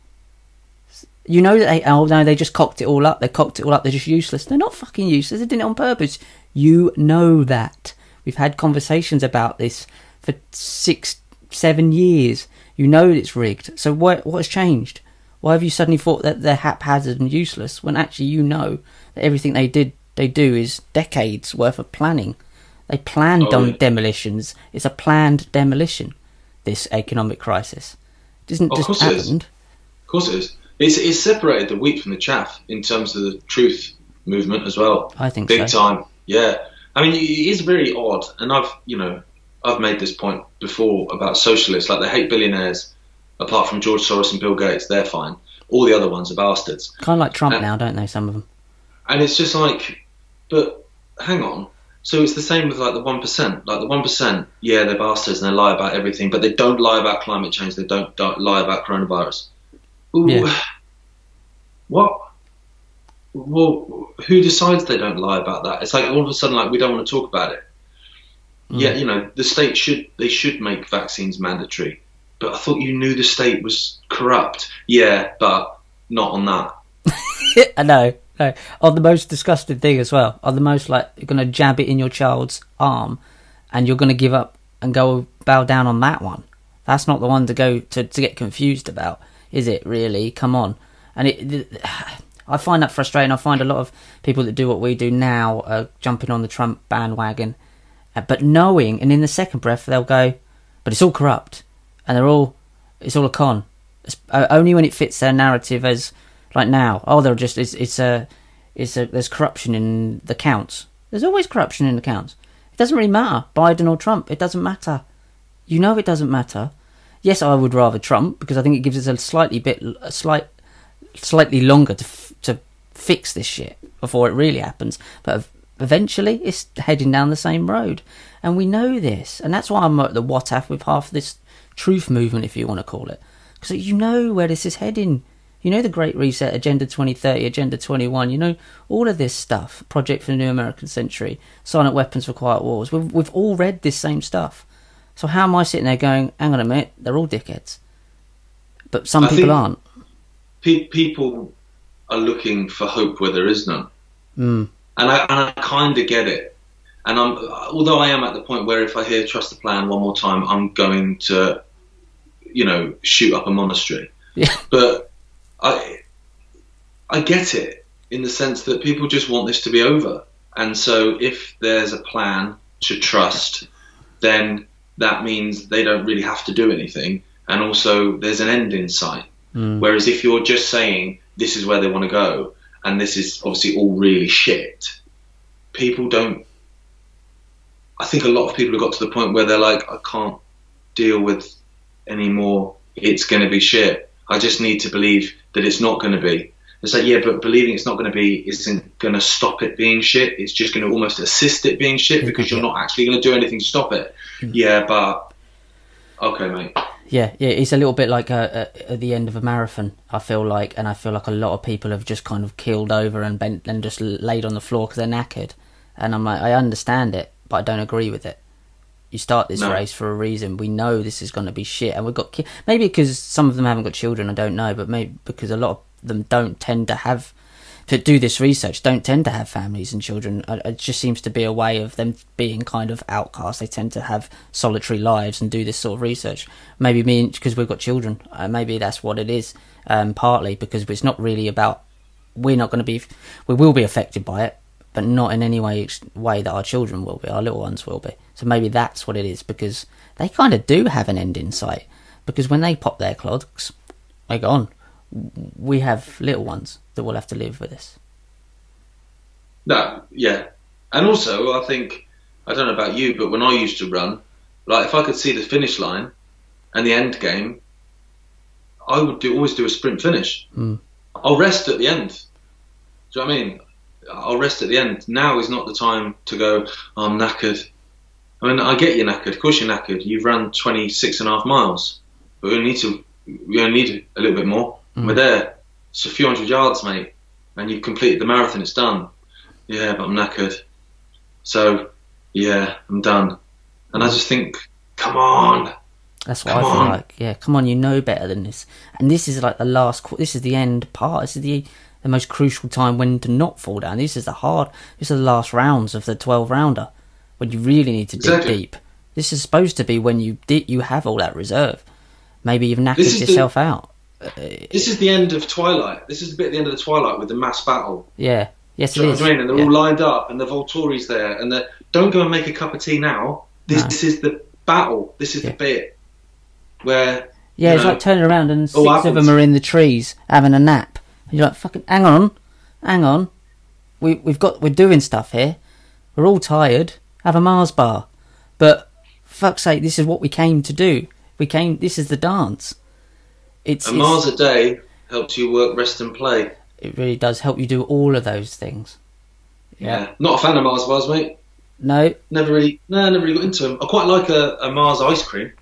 Speaker 2: You know that they, oh no, they just cocked it all up. They cocked it all up. They're just useless. They're not fucking useless. They did it on purpose. You know that. We've had conversations about this for six, seven years. You know it's rigged. So what, what has changed? Why have you suddenly thought that they're haphazard and useless when actually you know that everything they did, they do is decades worth of planning They planned
Speaker 1: Oh,
Speaker 2: dem-
Speaker 1: yeah.
Speaker 2: demolitions. It's a planned demolition. This economic crisis it isn't
Speaker 1: Of
Speaker 2: just
Speaker 1: course it is.
Speaker 2: happened.
Speaker 1: Of course it is. It's, it's separated the wheat from the chaff in terms of the truth movement as well.
Speaker 2: I think
Speaker 1: Big
Speaker 2: so.
Speaker 1: time. Yeah. I mean, it is very odd, and I've, you know, I've made this point before about socialists. Like they hate billionaires, apart from George Soros and Bill Gates. They're fine. All the other ones are bastards.
Speaker 2: Kind of like Trump
Speaker 1: Uh,
Speaker 2: now, don't they? Some of them.
Speaker 1: And it's just like, but hang on. So it's the same with like the one percent. Like the one percent, yeah, they're bastards and they lie about everything, but they don't lie about climate change. They don't, don't lie about coronavirus. Ooh,
Speaker 2: Yeah.
Speaker 1: What? Well, who decides they don't lie about that? It's like all of a sudden, like we don't want to talk about it.
Speaker 2: Mm.
Speaker 1: Yeah, you know, the state should they should make vaccines mandatory. But I thought you knew the state was corrupt. Yeah, but not on that.
Speaker 2: I know. No. On the most disgusting thing as well. On the most like you're gonna jab it in your child's arm, and you're gonna give up and go bow down on that one. That's not the one to go to to get confused about, is it? Really? Come on. And it, I find that frustrating. I find a lot of people that do what we do now are jumping on the Trump bandwagon, uh, but knowing, and in the second breath they'll go, but it's all corrupt, and they're all, it's all a con. It's, uh, only when it fits their narrative as like now. Oh, they're just it's it's a it's a there's corruption in the counts. There's always corruption in the counts. It doesn't really matter, Biden or Trump. It doesn't matter. You know it doesn't matter. Yes, I would rather Trump because I think it gives us a slightly bit a slight slightly longer to f- to fix this shit before it really happens. But eventually, it's heading down the same road, and we know this, and that's why I'm at the what with half this truth movement, if you want to call it, because you know where this is heading. You know the Great Reset, Agenda 2030, Agenda 21. You know all of this stuff. Project for the New American Century, Silent Weapons for Quiet Wars. We've we've all read this same stuff. So how am I sitting there going, "Hang on a minute, they're all dickheads," but some
Speaker 1: I
Speaker 2: people aren't.
Speaker 1: Pe- people are looking for hope where there is none.
Speaker 2: Mm.
Speaker 1: and I, and I kind of get it. And I'm, although I am at the point where if I hear "trust the plan" one more time, I'm going to, you know, shoot up a monastery.
Speaker 2: Yeah.
Speaker 1: But I, I get it in the sense that people just want this to be over. And so, if there's a plan to trust, then that means they don't really have to do anything. And also, there's an end in sight.
Speaker 2: Mm.
Speaker 1: Whereas if you're just saying this is where they want to go, and this is obviously all really shit, people don't. I think a lot of people have got to the point where they're like, I can't deal with anymore. It's going to be shit. I just need to believe that it's not going to be. It's like, yeah, but believing it's not going to be isn't going to stop it being shit. It's just going to almost assist it being shit because you're not actually going to do anything to stop it. Yeah, but okay, mate.
Speaker 2: Yeah, yeah, it's a little bit like uh, uh, at the end of a marathon. I feel like, and I feel like a lot of people have just kind of keeled over and bent and just laid on the floor because they're knackered. And I'm like, I understand it, but I don't agree with it. You start this
Speaker 1: No.
Speaker 2: race for a reason. We know this is going to be shit, and we've got ki- maybe because some of them haven't got children. I don't know, but maybe because a lot of them don't tend to have to do this research don't tend to have families and children. It just seems to be a way of them being kind of outcast. They tend to have solitary lives and do this sort of research. Maybe me because we've got children. Uh, maybe that's what it is. Um, partly because it's not really about we're not going to be we will be affected by it, but not in any way way that our children will be. Our little ones will be. So maybe that's what it is because they kind of do have an end in sight. Because when they pop their clogs, they're gone. We have little ones that will have to live with this.
Speaker 1: No, yeah, and also I think I don't know about you, but when I used to run, like if I could see the finish line and the end game, I would do always do a sprint finish.
Speaker 2: Mm.
Speaker 1: I'll rest at the end. Do you know what I mean? I'll rest at the end. Now is not the time to go. "Oh, I'm knackered. I mean, I get you're knackered. Of course you're knackered. You've run 26 and a half miles, but we need to. We only need a little bit more.
Speaker 2: Mm.
Speaker 1: We're there. It's a few hundred yards, mate, and you've completed the marathon. It's done. Yeah, but I'm knackered. So, yeah, I'm done. And I just think, come on.
Speaker 2: That's what
Speaker 1: Come
Speaker 2: I feel
Speaker 1: on.
Speaker 2: like. Yeah, come on, you know better than this. And this is like the last. This is the end part. This is the the most crucial time when to not fall down. This is the hard. This is the last rounds of the twelve rounder when you really need to dig
Speaker 1: Exactly.
Speaker 2: deep. This is supposed to be when you di- you have all that reserve. Maybe you've knackered
Speaker 1: is the-
Speaker 2: yourself out.
Speaker 1: This is the end of Twilight. This is the bit at the end of the Twilight with the mass battle.
Speaker 2: Yeah. Yes,
Speaker 1: Do you know what I mean? And they're
Speaker 2: Yeah.
Speaker 1: all lined up, and the Volturi's there, and the don't go and make a cup of tea now. This,
Speaker 2: No.
Speaker 1: this is the battle. This is
Speaker 2: Yeah.
Speaker 1: the bit where
Speaker 2: Yeah, it's
Speaker 1: know,
Speaker 2: like turning around and oh, six
Speaker 1: all
Speaker 2: of them are in the trees having a nap. And you're like, fucking, hang on, hang on. We we've got we're doing stuff here. We're all tired. Have a Mars bar, but fuck's sake, this is what we came to do. We came. This is the dance. It's,
Speaker 1: a
Speaker 2: it's
Speaker 1: Mars a day helps you work, rest, and play.
Speaker 2: it really does help you do all of those things. Yeah.
Speaker 1: Not a fan of Mars bars, mate.
Speaker 2: No,
Speaker 1: Never really, no, never really got into them. I quite like a, a Mars ice cream.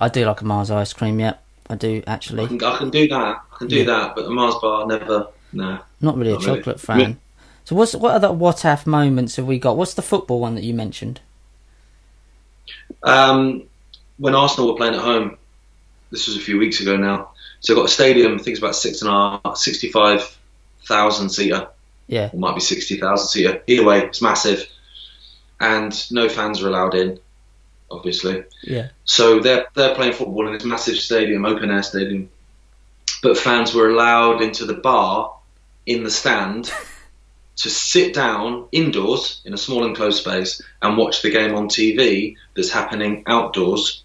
Speaker 2: I do like a Mars ice cream. Yeah, I do
Speaker 1: I
Speaker 2: actually.
Speaker 1: can, I can do that. I can do
Speaker 2: Yeah.
Speaker 1: that. But the Mars bar, never. No.
Speaker 2: Not really a
Speaker 1: really.
Speaker 2: chocolate fan. So what's what other what if moments have we got? What's the football one that you mentioned?
Speaker 1: Um, when Arsenal were playing at home, this was a few weeks ago now. So they've got a stadium. I think it's about six and a half, sixty-five thousand seater.
Speaker 2: Yeah.
Speaker 1: It might be sixty thousand seater. Either way, it's massive, and no fans are allowed in. Obviously,
Speaker 2: Yeah.
Speaker 1: so they're they're playing football in this massive stadium, open air stadium, but fans were allowed into the bar in the stand to sit down indoors in a small enclosed space and watch the game on TV that's happening outdoors.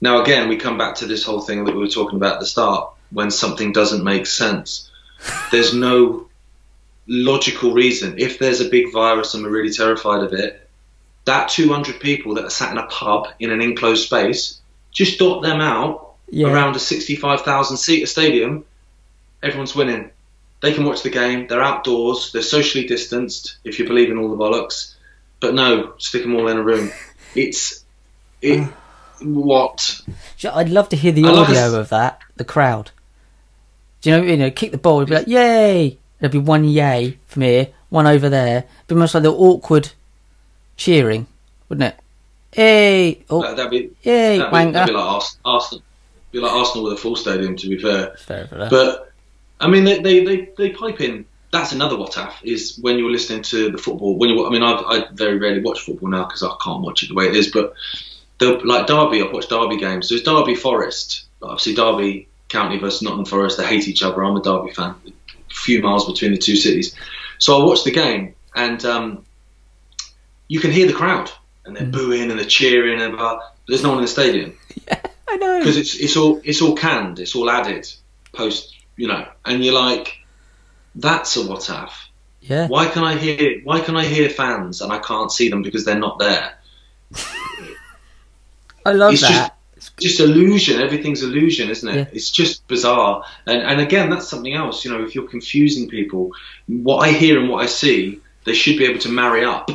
Speaker 1: Now again, we come back to this whole thing that we were talking about at the start when something doesn't make sense. There's no logical reason. If there's a big virus and we're really terrified of it, that 200 people that are sat in a pub in an enclosed space, just dot them out
Speaker 2: Yeah.
Speaker 1: around a 65,000 seater stadium. Everyone's winning. They can watch the game. They're outdoors. They're socially distanced, if you believe in all the bollocks. But no, stick them all in a room. It's it. what?
Speaker 2: I'd love to hear the
Speaker 1: I like
Speaker 2: audio of that, the crowd. Do you know, you know, kick the ball, it'd be like, yay! There'd be one yay from here, one over there. It'd be almost like the awkward cheering, wouldn't it? Hey! Oh,
Speaker 1: That- That'd be
Speaker 2: yay,
Speaker 1: that'd be, that'd be like Arsenal. Be like Arsenal with a full stadium, to be fair.
Speaker 2: Fair for.
Speaker 1: But I mean, they, they, they, they pipe in. That's another what if is when you're listening to the football. When you, I mean, I've, I very rarely watch football now because I can't watch it the way it is. But the, like Derby, I've watched Derby games. There's Derby Forest. Obviously, Derby County versus Nottingham Forest. They hate each other. I'm a Derby fan. A few miles between the two cities. So I watched the game, and um, you can hear the crowd, and they're mm. booing and they're cheering, and blah. But there's no one in the stadium
Speaker 2: I know.
Speaker 1: because it's it's all it's all canned, it's all added post, you know, and you're like, that's a what if.
Speaker 2: Yeah.
Speaker 1: Why can I hear Why can I hear fans and I can't see them because they're not there?
Speaker 2: I love it.
Speaker 1: it's
Speaker 2: that.
Speaker 1: Just illusion. Everything's illusion, isn't it?
Speaker 2: Yeah.
Speaker 1: It's just bizarre. And and again, that's something else. You know, if you're confusing people, what I hear and what I see, they should be able to marry up.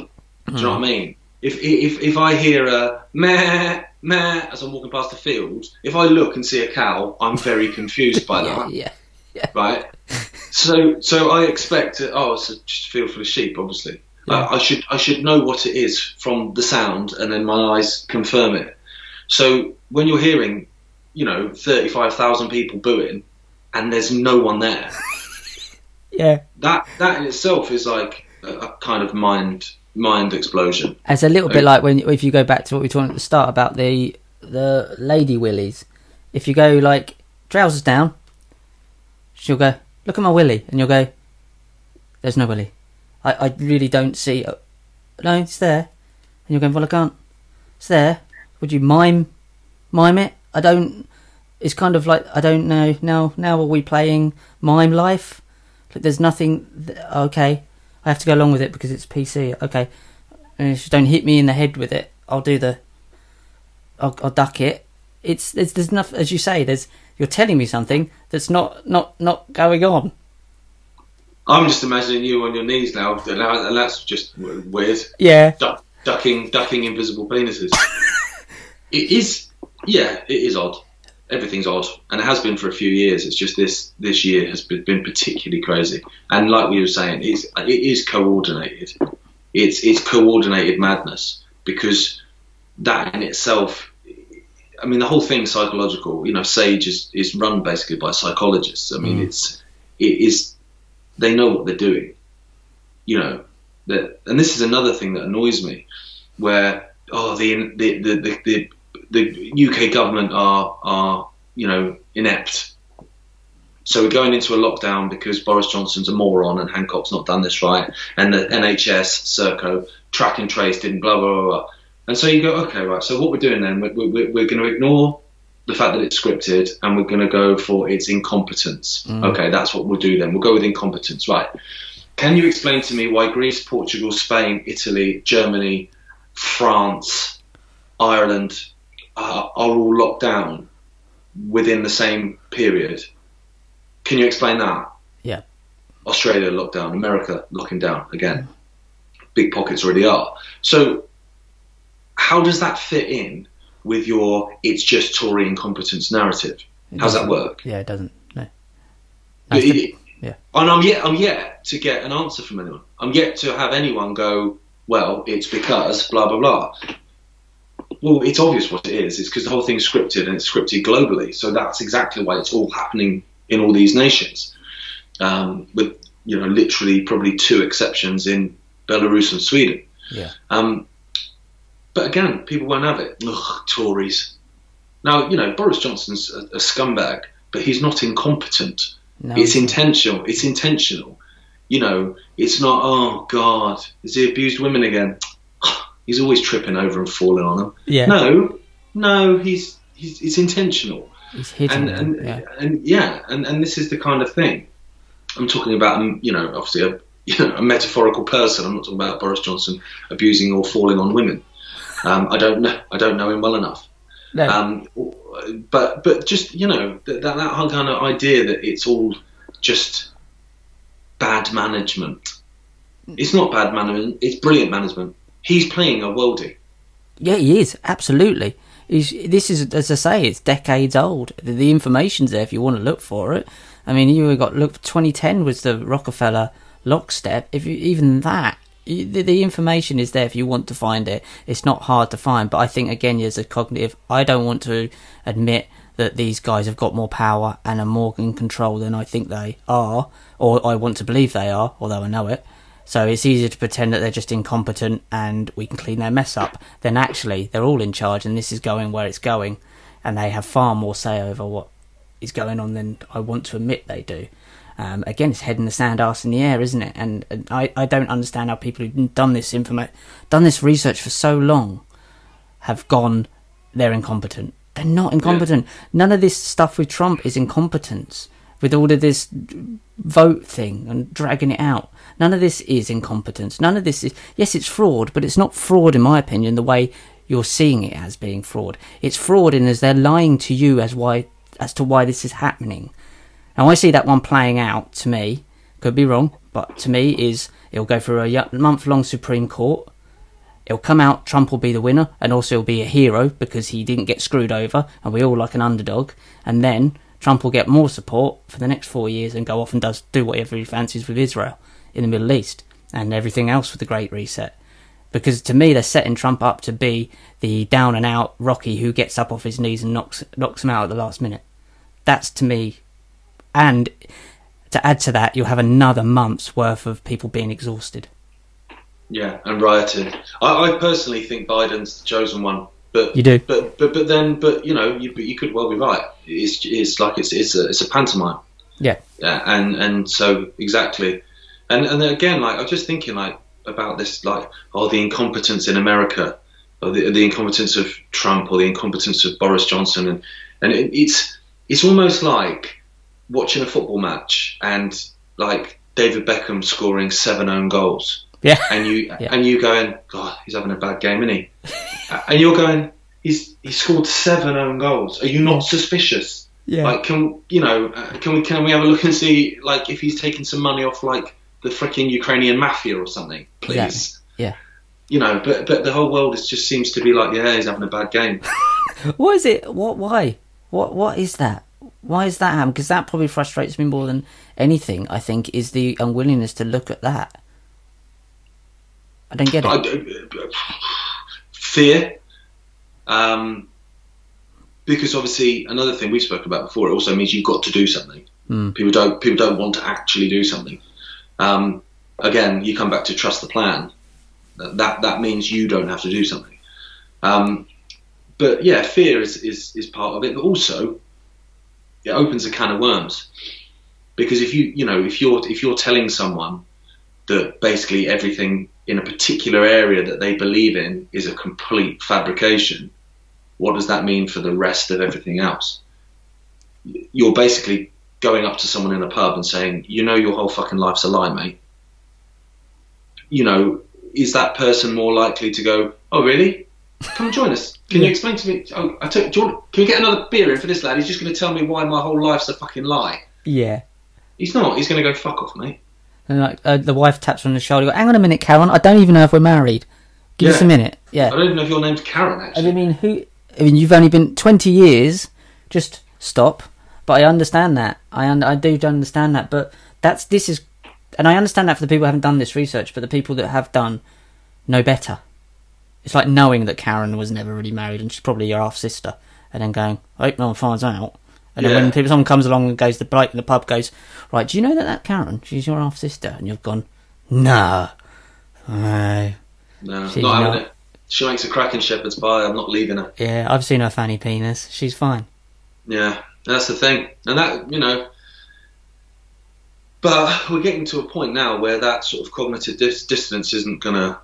Speaker 1: Do you know what I mean? If if if I hear a meh meh as I'm walking past the field, if I look and see a cow, I'm very confused by
Speaker 2: yeah,
Speaker 1: that.
Speaker 2: yeah.
Speaker 1: right? So, so I expect, to, oh, it's a, just a field full of sheep. Obviously,
Speaker 2: Yeah.
Speaker 1: I, I should I should know what it is from the sound, and then my eyes confirm it. So when you're hearing, you know, thirty-five thousand people booing, and there's no one there,
Speaker 2: Yeah.
Speaker 1: that that in itself is like a, a kind of mind mind explosion.
Speaker 2: It's a little bit like when if you go back to what we were talking at the start about the the lady willies. If you go like trousers down, she'll go look at my willy, and you'll go, "There's no willy." I, I really don't see. uh, No, it's there, and you're going, "Well, I can't." It's there. Would you mime mime it? I don't. It's kind of like I don't know. Now, now are we playing mime life? Like, there's nothing. th- Okay, I have to go along with it because it's PC. Okay, and just don't hit me in the head with it. I'll do the. I'll, I'll duck it. It's there's there's enough as you say. There's you're telling me something that's not not not going on.
Speaker 1: I'm just imagining you on your knees now, and that's just weird.
Speaker 2: Yeah,
Speaker 1: Duck, ducking ducking invisible penises. it is, yeah, it is odd. Everything's odd, and it has been for a few years. It's just this this year has been, been particularly crazy, and like we were saying, it's it is coordinated. It's it's coordinated madness because that in itself. I mean, the whole thing's psychological. You know, Sage is, is run basically by psychologists. I mean,
Speaker 2: Mm.
Speaker 1: it's it is they know what they're doing. You know, that, and this is another thing that annoys me, where oh the the the the, the, the UK government are are you know inept. So we're going into a lockdown because Boris Johnson's a moron and Hancock's not done this right, and the NHS, Serco, track and trace didn't blah blah blah. blah. And so you go, okay, right. So what we're doing then, we're, we're, we're going to ignore the fact that it's scripted, and we're going to go for its incompetence. Mm. Okay, that's what we'll do then. We'll go with incompetence, right? Can you explain to me why Greece, Portugal, Spain, Italy, Germany, France, Ireland uh, are all locked down within the same period? Can you explain that?
Speaker 2: Yeah.
Speaker 1: Australia locked down, America locking down again. Big pockets already are. So, how does that fit in with your "it's just Tory incompetence" narrative? How's that work?
Speaker 2: Yeah, it doesn't. No.
Speaker 1: It-
Speaker 2: yeah.
Speaker 1: And I'm yet I'm yet to get an answer from anyone. I'm yet to have anyone go, well, it's because blah blah blah. Well, it's obvious what it is. It's because the whole thing's scripted and it's scripted globally. So that's exactly why it's all happening in all these nations. Um, with you know literally probably two exceptions in Belarus and Sweden.
Speaker 2: Yeah.
Speaker 1: Um, but again, people won't have it. Ugh, Tories. Now you know Boris Johnson's a, a scumbag, but he's not incompetent
Speaker 2: No.
Speaker 1: it's intentional. It's intentional. You know, it's not. Oh God, has he abused women again? He's always tripping over and falling on them.
Speaker 2: Yeah.
Speaker 1: No, no, he's he's it's intentional.
Speaker 2: He's hidden.
Speaker 1: And
Speaker 2: them,
Speaker 1: and
Speaker 2: yeah.
Speaker 1: and yeah, and and this is the kind of thing I'm talking about. um, You know, obviously a you know, a metaphorical person. I'm not talking about Boris Johnson abusing or falling on women. Um, I don't know. I don't know him well enough.
Speaker 2: No.
Speaker 1: Um, but but just you know that that, that whole kind of idea that it's all just bad management. It's not bad management. It's brilliant management. He's playing a worldie.
Speaker 2: Yeah, he is absolutely. He's, this is, as I say, it's decades old. The, the information's there if you want to look for it. I mean, you got look. 2010 was the Rockefeller lockstep. If you, even that, you- the, the information is there if you want to find it. It's not hard to find. But I think again, as a cognitive, I don't want to admit that these guys have got more power and are more in control than I think they are, or I want to believe they are, although I know it. So it's easier to pretend that they're just incompetent and we can clean their mess up than actually they're all in charge and this is going where it's going and they have far more say over what is going on than I want to admit they do. Um, again, it's head in the sand, arse in the air, isn't it? And, and I, I don't understand how people who've done this informa- done this research for so long have gone they're incompetent. They're not incompetent. None of this stuff with Trump is incompetence. With all of this vote thing and dragging it out, none of this is incompetence. None of this is yes, it's fraud, but it's not fraud in my opinion the way you're seeing it as being fraud. It's fraud in as they're lying to you as why as to why this is happening. Now I see that one playing out to me. Could be wrong, but to me is it'll go through a month long Supreme Court. It'll come out, Trump will be the winner, and also he'll be a hero because he didn't get screwed over, and we all like an underdog. And then Trump will get more support for the next four years and go off and does do whatever he fancies with Israel in the Middle East and everything else with the Great Reset. Because to me, they're setting Trump up to be the down and out Rocky who gets up off his knees and knocks knocks him out at the last minute. That's to me, and to add to that, you'll have another month's worth of people being exhausted.
Speaker 1: Yeah, and rioting. I, I personally think Biden's the chosen one. But
Speaker 2: You do?
Speaker 1: But but but then but you know you but you could well be right. It's it's like it's it's a it's a pantomime.
Speaker 2: Yeah.
Speaker 1: Yeah, and and so exactly, and and again like I'm just thinking like about this like oh the incompetence in America, or the the incompetence of Trump or the incompetence of Boris Johnson and and it, it's it's almost like watching a football match and like David Beckham scoring seven own goals
Speaker 2: Yeah.
Speaker 1: and you
Speaker 2: Yeah.
Speaker 1: and you going, God, he's having a bad game, isn't he? and you're going, he's he scored seven own goals. Are you not suspicious?
Speaker 2: Yeah.
Speaker 1: Like, can you know? uh, Can we can we have a look and see like if he's taking some money off like the freaking Ukrainian mafia or something, please?
Speaker 2: Exactly. Yeah.
Speaker 1: You know, but but the whole world is just seems to be like, yeah, he's having a bad game.
Speaker 2: What is it? What? Why? What? What is that? Why is that happening? Because that probably frustrates me more than anything. I think is the unwillingness to look at that. I don't get it.
Speaker 1: I, fear, um, because obviously another thing we spoke about before. It also means you've got to do something.
Speaker 2: Mm.
Speaker 1: People don't people don't want to actually do something. Um, again, you come back to trust the plan. That that means you don't have to do something. Um, but yeah, fear is, is is part of it. But also, it opens a can of worms. because if you you know if you're if you're telling someone that basically everything in a particular area that they believe in is a complete fabrication, what does that mean for the rest of everything else? You're basically going up to someone in a pub and saying, you know, your whole fucking life's a lie, mate. You know, is that person more likely to go, oh, really? Come join us. Can you explain to me? Oh, I took, do you want, can we get another beer in for this lad? He's just going to tell me why my whole life's a fucking lie.
Speaker 2: Yeah.
Speaker 1: He's not. He's going to go fuck off, mate.
Speaker 2: And like uh, the wife taps on the shoulder. Go, Hang on a minute, Karen. I don't even know if we're married. Give us a minute. Yeah.
Speaker 1: I don't even know if your name's Karen,
Speaker 2: I mean, who? I mean, you've only been twenty years. Just stop. But I understand that. I un- I do understand that. But that's this is, and I understand that for the people who haven't done this research. But the people that have done know better. It's like knowing that Karen was never really married and she's probably your half sister, and then going, I hope no one finds out. And then when people, someone comes along and goes, the bloke in the pub goes, right, do you know that that Karen, she's your half sister? And you've gone, no. No.
Speaker 1: No,
Speaker 2: She's
Speaker 1: not having
Speaker 2: not.
Speaker 1: it. She makes a cracking shepherd's pie. I'm not leaving her.
Speaker 2: Yeah, I've seen her fanny penis. She's fine.
Speaker 1: Yeah, that's the thing, and that you know. But we're getting to a point now where that sort of cognitive dis- dissonance isn't gonna,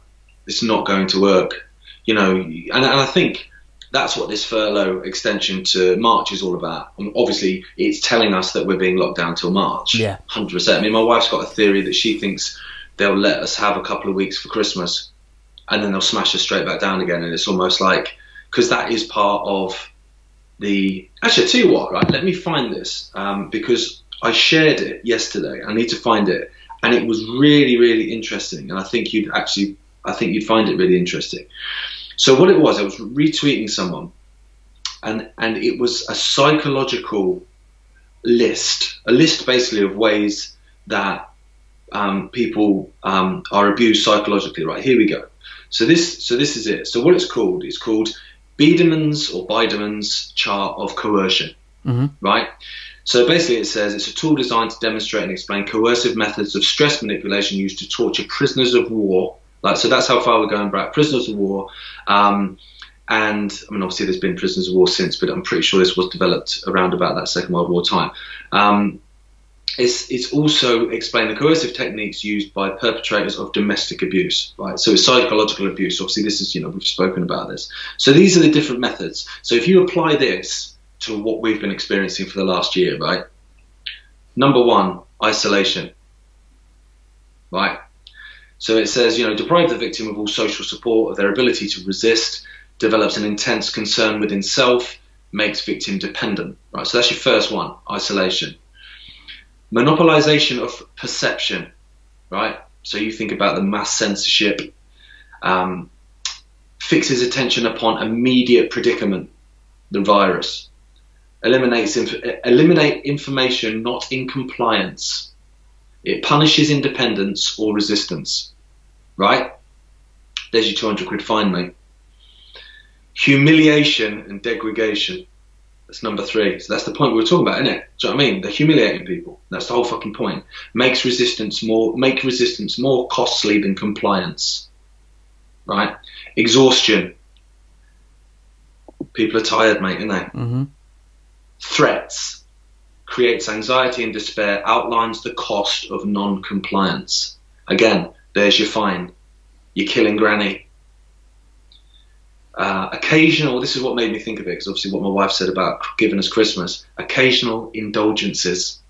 Speaker 1: it's not going to work, you know. And, and I think that's what this furlough extension to March is all about. And obviously, it's telling us that we're being locked down till March.
Speaker 2: Yeah.
Speaker 1: hundred percent. I mean, my wife's got a theory that she thinks they'll let us have a couple of weeks for Christmas, and then they'll smash us straight back down again. And it's almost like because that is part of the. Actually, I tell you what, right? Let me find this um, because I shared it yesterday. I need to find it, and it was really, really interesting. And I think you'd actually, I think you'd find it really interesting. So what it was, I was retweeting someone, and and it was a psychological list, a list basically of ways that um, people um, are abused psychologically. Right here we go. So this so this is it. So what it's called is called Biderman's or Biderman's chart of coercion.
Speaker 2: Mhm.
Speaker 1: Right. So basically, it says it's a tool designed to demonstrate and explain coercive methods of stress manipulation used to torture prisoners of war. Like, so that's how far we're going back. Prisoners of war. Um, and I mean, obviously, there's been prisoners of war since, but I'm pretty sure this was developed around about that Second World War time. Um, it's, it's also explained the coercive techniques used by perpetrators of domestic abuse, right? So it's psychological abuse. Obviously, this is, you know, we've spoken about this. So these are the different methods. So if you apply this to what we've been experiencing for the last year, right? Number one, isolation, right? So it says, you know, deprive the victim of all social support, of their ability to resist, develops an intense concern within self, makes victim dependent, right? So that's your first one, isolation. Monopolization of perception, right? So you think about the mass censorship, um, fixes attention upon immediate predicament, the virus, eliminates inf- eliminate information not in compliance. It punishes independence or resistance, right? There's your 200 quid fine, mate. Humiliation and degradation. That's number three. So that's the point we were talking about, isn't it? Do you know what I mean? They're humiliating people. That's the whole fucking point. Makes resistance more make resistance more costly than compliance. Right? Exhaustion. People are tired, mate, aren't they?
Speaker 2: hmm
Speaker 1: Threats. Creates anxiety and despair, outlines the cost of non compliance. Again, there's your fine. You're killing granny. Occasional, this is what made me think of it, because obviously what my wife said about giving us Christmas. Occasional indulgences.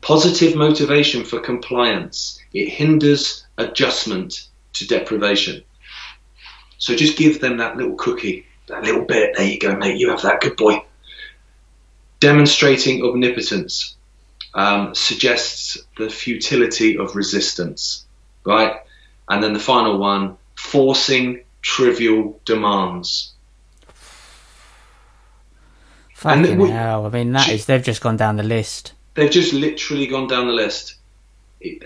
Speaker 1: Positive motivation for compliance. It hinders adjustment to deprivation. So just give them that little cookie, that little bit. There you go, mate. You have that. Good boy. Demonstrating omnipotence um, suggests the futility of resistance, right? And then the final one, forcing trivial demands. And
Speaker 2: Fucking
Speaker 1: we-
Speaker 2: hell. I mean, that
Speaker 1: She-
Speaker 2: is, they've just gone down the list.
Speaker 1: They've just literally gone down the list.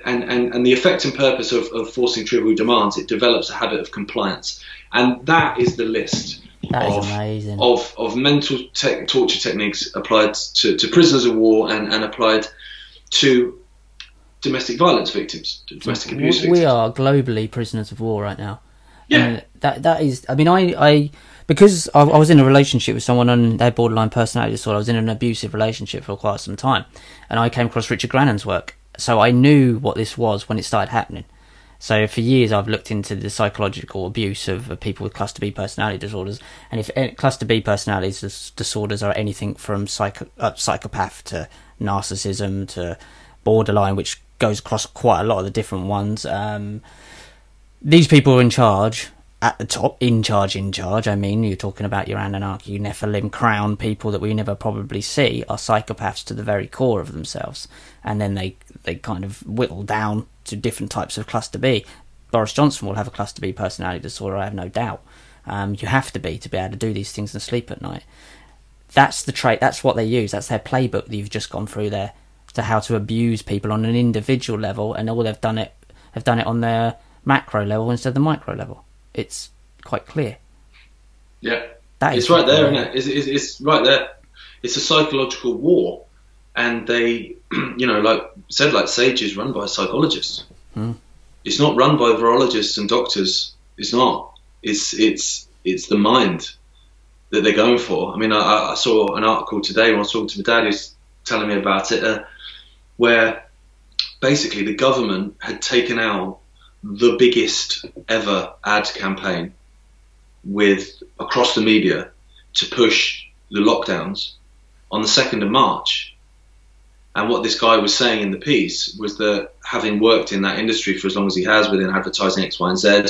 Speaker 1: And, and, and the effect and purpose of, of forcing trivial demands, it develops a habit of compliance. And that is the list
Speaker 2: That is
Speaker 1: of,
Speaker 2: amazing.
Speaker 1: of, of mental te- torture techniques applied to, to prisoners of war and, and applied to domestic violence victims, to domestic abuse
Speaker 2: we, we are globally prisoners of war right now.
Speaker 1: Yeah.
Speaker 2: And that that is. I mean, I I because I, I was in a relationship with someone on their borderline personality disorder. I was in an abusive relationship for quite some time, and I came across Richard Grannon's work, so I knew what this was when it started happening. So for years, I've looked into the psychological abuse of, of people with cluster B personality disorders, and if eh, cluster B personality disorders are anything from psycho, uh, psychopath to narcissism to borderline, which goes across quite a lot of the different ones. Um, these people are in charge at the top, in charge, in charge. I mean, you're talking about your Anunnaki, Nephilim, crown people that we never probably see are psychopaths to the very core of themselves, and then they they kind of whittle down to different types of cluster B. Boris Johnson will have a cluster B personality disorder, I have no doubt. Um, you have to be to be able to do these things and sleep at night. That's the trait. That's what they use. That's their playbook that you've just gone through there to how to abuse people on an individual level, and all they've done it have done it on their macro level instead of the micro level. It's quite clear.
Speaker 1: Yeah.
Speaker 2: That
Speaker 1: It's right there, isn't it? It's, it's, it's right there. It's a psychological war, and they, you know, like said, like Sage is run by psychologists.
Speaker 2: Hmm.
Speaker 1: It's not run by virologists and doctors. It's not. It's it's it's the mind that they're going for. I mean, I, I saw an article today when I was talking to my dad, who's telling me about it, uh, where basically the government had taken out the biggest ever ad campaign with across the media to push the lockdowns on the 2nd of March. And what this guy was saying in the piece was that having worked in that industry for as long as he has within advertising X, Y, and Z,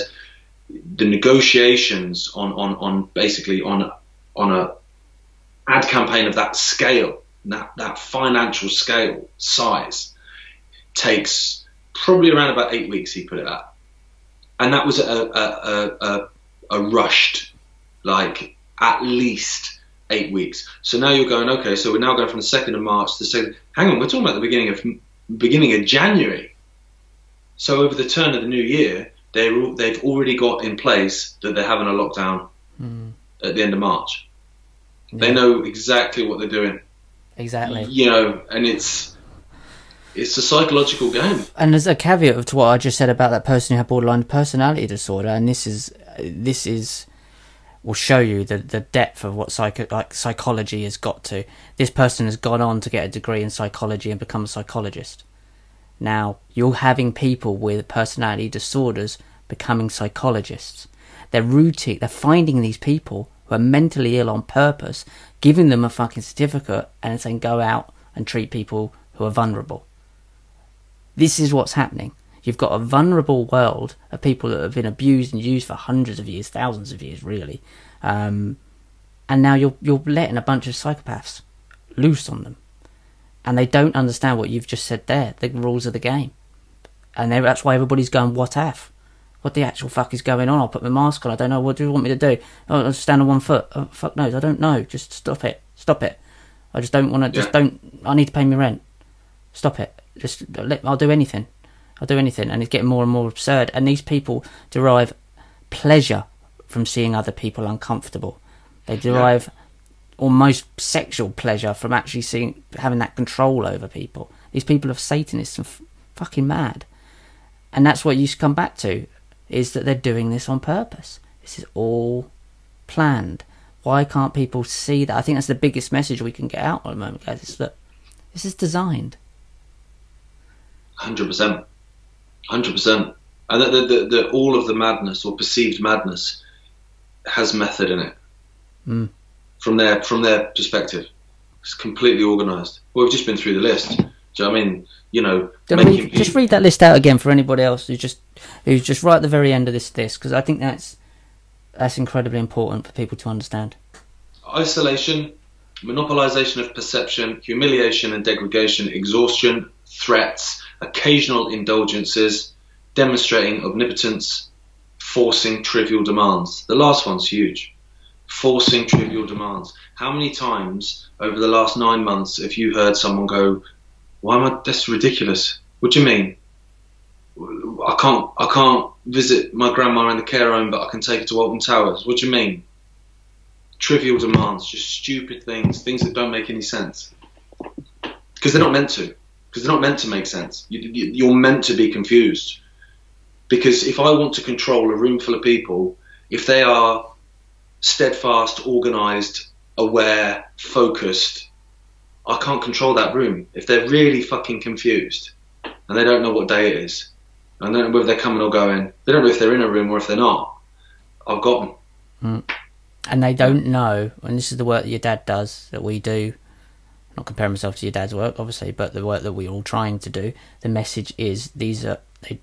Speaker 1: the negotiations on, on, on basically on on a ad campaign of that scale, that, that financial scale size, takes probably around about eight weeks. He put it at, and that was a a, a, a, a rushed, like at least eight weeks. So now you're going okay. So we're now going from the second of March to the second. Hang on, we're talking about the beginning of beginning of January. So over the turn of the new year, they they've already got in place that they're having a lockdown
Speaker 2: Mm,
Speaker 1: at the end of March. They know exactly what they're doing.
Speaker 2: exactly.
Speaker 1: You know, and it's it's a psychological game.
Speaker 2: And there's a caveat to what I just said about that person who had borderline personality disorder, and this is this is will show you the the depth of what psycho like psychology has got to. This person has gone on to get a degree in psychology and become a psychologist. Now you're having people with personality disorders becoming psychologists. They're rooting. They're finding these people who are mentally ill on purpose, giving them a fucking certificate, and saying go out and treat people who are vulnerable. This is what's happening. You've got a vulnerable world of people that have been abused and used for hundreds of years, thousands of years, really. Um, and now you're you're letting a bunch of psychopaths loose on them, and they don't understand what you've just said there, the rules of the game, and that's why everybody's going, "What f? What the actual fuck is going on? I'll put my mask on. I don't know. What do you want me to do? Oh, I'll stand on one foot. Oh, fuck knows. I don't know. Just stop it. Stop it. I just don't want to. Just
Speaker 1: Yeah.
Speaker 2: don't. I need to pay my rent. Stop it. Just. I'll do anything. I'll do anything. And it's getting more and more absurd. And these people derive pleasure from seeing other people uncomfortable. They derive almost sexual pleasure from actually seeing having that control over people. These people are Satanists and f- fucking mad. And that's what you come back to is that they're doing this on purpose. This is all planned. Why can't people see that? I think that's the biggest message we can get out at the moment, guys. Is that this is designed.
Speaker 1: Hundred percent, hundred percent, and that the, the, the, all of the madness or perceived madness has method in it.
Speaker 2: Mm.
Speaker 1: From their from their perspective, it's completely organised. Well, we've just been through the list. Do you know what I mean? You know,
Speaker 2: read, just read that list out again for anybody else who's just who's just right at the very end of this list because I think that's that's incredibly important for people to understand.
Speaker 1: isolation, monopolization of perception, humiliation and degradation, exhaustion, threats, occasional indulgences, demonstrating omnipotence, forcing trivial demands. The last one's huge. Forcing trivial demands. How many times over the last nine months have you heard someone go, "Why am I? That's ridiculous. What do you mean? I can't. I can't visit my grandma in the care home, but I can take her to Alton Towers. What do you mean? trivial demands, just stupid things, things that don't make any sense. Because they're not meant to. Because they're not meant to make sense. You, you're meant to be confused. Because if I want to control a room full of people, if they are steadfast, organised, aware, focused, I can't control that room. If they're really fucking confused and they don't know what day it is, and they don't know whether they're coming or going, they don't know if they're in a room or if they're not, I've got them. Hmm.
Speaker 2: and they don't know, and this is the work that your dad does, that we do. Not comparing myself to your dad's work, obviously, but the work that we're all trying to do. The message is these are they,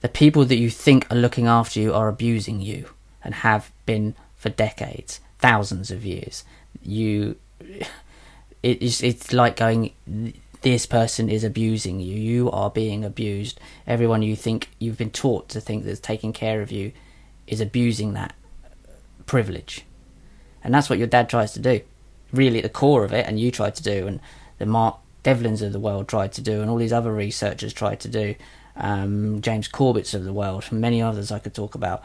Speaker 2: the people that you think are looking after you are abusing you and have been for decades, thousands of years. You, it is it's like going. This person is abusing you. You are being abused. Everyone you think you've been taught to think that's taking care of you is abusing that privilege. And that's what your dad tries to do. Really at the core of it, and you tried to do, and the Mark Devlins of the world tried to do, and all these other researchers tried to do, um, James Corbett's of the world, and many others I could talk about.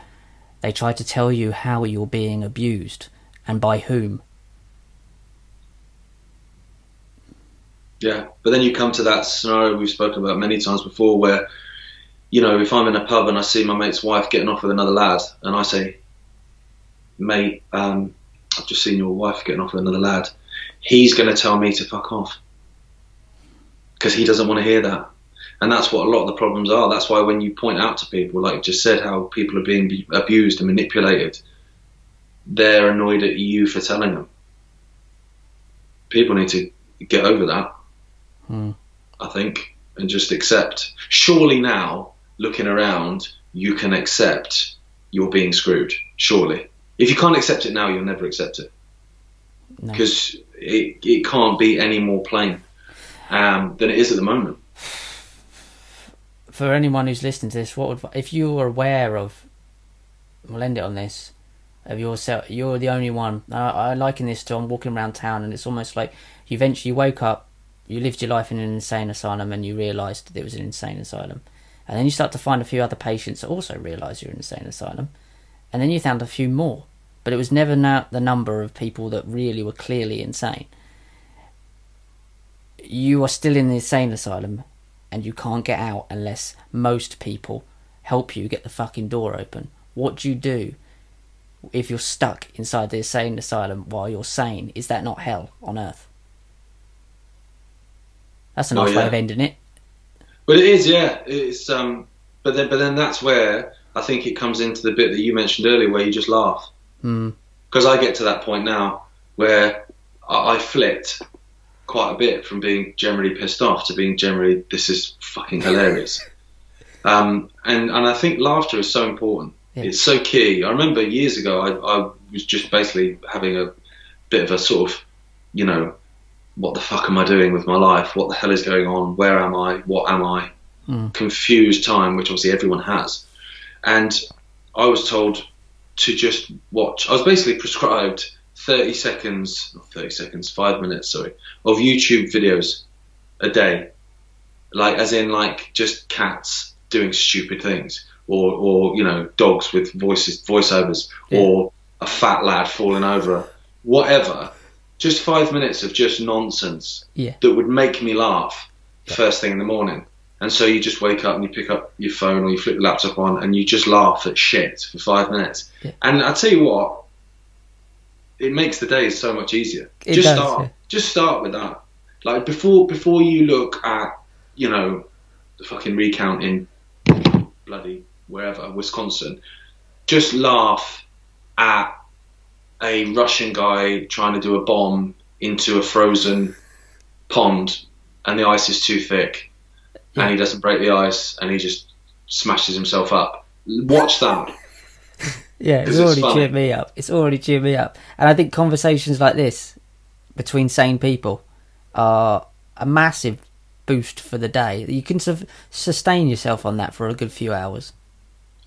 Speaker 2: They try to tell you how you're being abused and by whom.
Speaker 1: Yeah, but then you come to that scenario we've spoken about many times before where, you know, if I'm in a pub and I see my mate's wife getting off with another lad, and I say, mate, um, I've just seen your wife getting off with another lad, he's going to tell me to fuck off. Because he doesn't want to hear that. And that's what a lot of the problems are. That's why when you point out to people, like you just said, how people are being abused and manipulated, they're annoyed at you for telling them. People need to get over that.
Speaker 2: Hmm.
Speaker 1: I think, and just accept. Surely now, looking around, you can accept you're being screwed. Surely. If you can't accept it now, you'll never accept it.
Speaker 2: No.
Speaker 1: Because it, it can't be any more plain um, than it is at the moment.
Speaker 2: For anyone who's listening to this, what would if you were aware of? We'll end it on this. Of yourself, you're the only one. I, I liken this to I'm walking around town, and it's almost like you eventually woke up, you lived your life in an insane asylum, and you realised that it was an insane asylum, and then you start to find a few other patients that also realise you're in an insane asylum, and then you found a few more, but it was never na- the number of people that really were clearly insane. You are still in the insane asylum, and you can't get out unless most people help you get the fucking door open. What do you do if you're stuck inside the insane asylum while you're sane? Is that not hell on earth? That's a
Speaker 1: Oh,
Speaker 2: nice
Speaker 1: yeah.
Speaker 2: way of ending it.
Speaker 1: But it is, yeah. It's um, but then but then that's where I think it comes into the bit that you mentioned earlier, where you just laugh.
Speaker 2: Hmm.
Speaker 1: Because I get to that point now where I, I flipped quite a bit from being generally pissed off to being generally this is fucking hilarious. um, and and I think laughter is so important.
Speaker 2: Yeah.
Speaker 1: It's so key. I remember years ago I, I was just basically having a bit of a sort of, you know, what the fuck am I doing with my life? What the hell is going on? Where am I? What am I?
Speaker 2: Mm.
Speaker 1: Confused time, which obviously everyone has. And I was told to just watch. I was basically prescribed 30 seconds, not 30 seconds, five minutes, sorry, of YouTube videos a day. Like, as in, like, just cats doing stupid things. Or, or you know, dogs with voices, voiceovers,
Speaker 2: Yeah.
Speaker 1: or a fat lad falling over, whatever. Just five minutes of just nonsense
Speaker 2: Yeah.
Speaker 1: that would make me laugh first thing in the morning. And so you just wake up and you pick up your phone or you flip the laptop on and you just laugh at shit for five minutes.
Speaker 2: Yeah.
Speaker 1: And I tell you what, it makes the day so much easier.
Speaker 2: It
Speaker 1: just
Speaker 2: does,
Speaker 1: start.
Speaker 2: yeah.
Speaker 1: Just start with that. Like before, before you look at, you know, the fucking recount in bloody wherever Wisconsin, just laugh at a Russian guy trying to do a bomb into a frozen pond, and the ice is too thick, and he doesn't break the ice, and he just smashes himself up. Watch that.
Speaker 2: Yeah, it's already
Speaker 1: funny.
Speaker 2: cheered me up. It's already cheered me up. And I think conversations like this between sane people are a massive boost for the day. You can su- sustain yourself on that for a good few hours.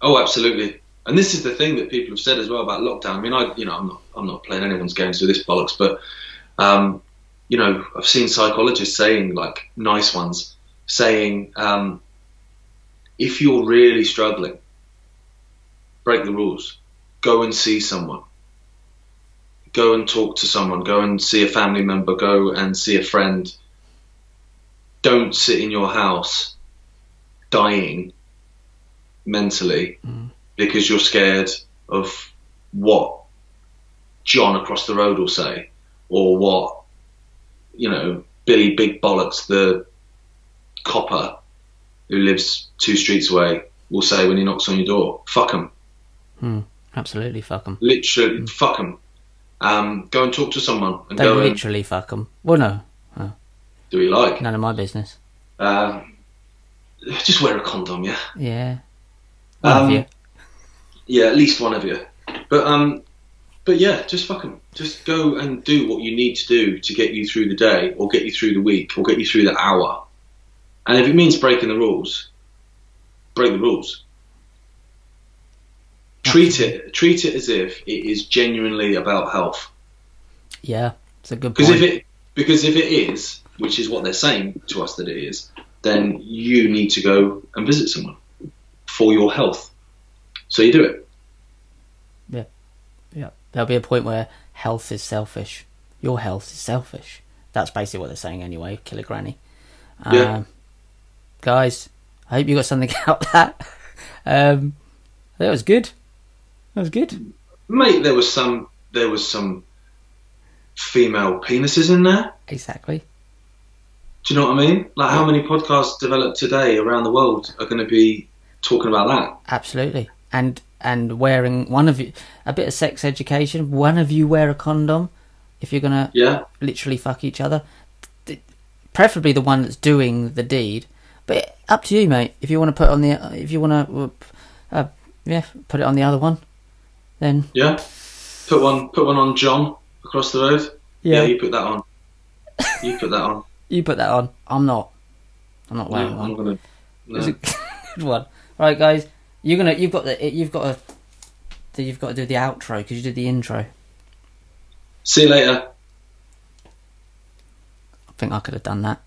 Speaker 1: Oh, absolutely. And this is the thing that people have said as well about lockdown. I mean, I, you know, I'm not, I'm not playing anyone's games with this bollocks, but, um, you know, I've seen psychologists saying, like, nice ones, saying, um, if you're really struggling, break the rules. Go and see someone. Go and talk to someone. Go and see a family member. Go and see a friend. Don't sit in your house dying mentally because you're scared of what John across the road will say or what you know Billy Big Bollocks the copper who lives two streets away will say when he knocks on your door. Fuck him.
Speaker 2: Hmm. Absolutely, fuck them.
Speaker 1: Literally, fuck him. Um, go and talk to someone and
Speaker 2: They
Speaker 1: go and
Speaker 2: literally fuck them. Well, no,
Speaker 1: do what you like.
Speaker 2: none of my business.
Speaker 1: Um, just wear a condom, yeah.
Speaker 2: Yeah. One
Speaker 1: Um,
Speaker 2: of you.
Speaker 1: Yeah, at least one of you. But um, but yeah, just fuck 'em. Just go and do what you need to do to get you through the day, or get you through the week, or get you through the hour. And if it means breaking the rules, break the rules. Treat it treat it as if it is genuinely about health.
Speaker 2: Yeah, it's a good
Speaker 1: Because
Speaker 2: point.
Speaker 1: if it because if it is, which is what they're saying to us that it is, then you need to go and visit someone for your health. So you do it.
Speaker 2: Yeah. Yeah, there'll be a point where health is selfish. Your health is selfish. That's basically what they're saying anyway. Killer Granny. Um,
Speaker 1: Yeah.
Speaker 2: Guys, I hope you got something out of that. Um, that was good. That was good.
Speaker 1: Mate, there was some there was some female penises in there.
Speaker 2: Exactly.
Speaker 1: Do you know what I mean? Like how many podcasts developed today around the world are going to be talking about that?
Speaker 2: Absolutely. And and wearing one of you a bit of sex education. One of you wear a condom if you're gonna
Speaker 1: Yeah,
Speaker 2: literally fuck each other. Preferably the one that's doing the deed. But up to you, mate. If you want to put on the, if you want to, uh, yeah, put it on the other one. Then
Speaker 1: yeah. Put one put one on John across the road. Yeah, you put that on. You put that on.
Speaker 2: you put that on. I'm not. I'm not
Speaker 1: No,
Speaker 2: wearing
Speaker 1: I'm
Speaker 2: one.
Speaker 1: gonna. no.
Speaker 2: It's a good one. Right, guys. You're gonna. You've got the. You've got to. You've got to do the outro because you did the intro.
Speaker 1: See you later.
Speaker 2: I think I could have done that.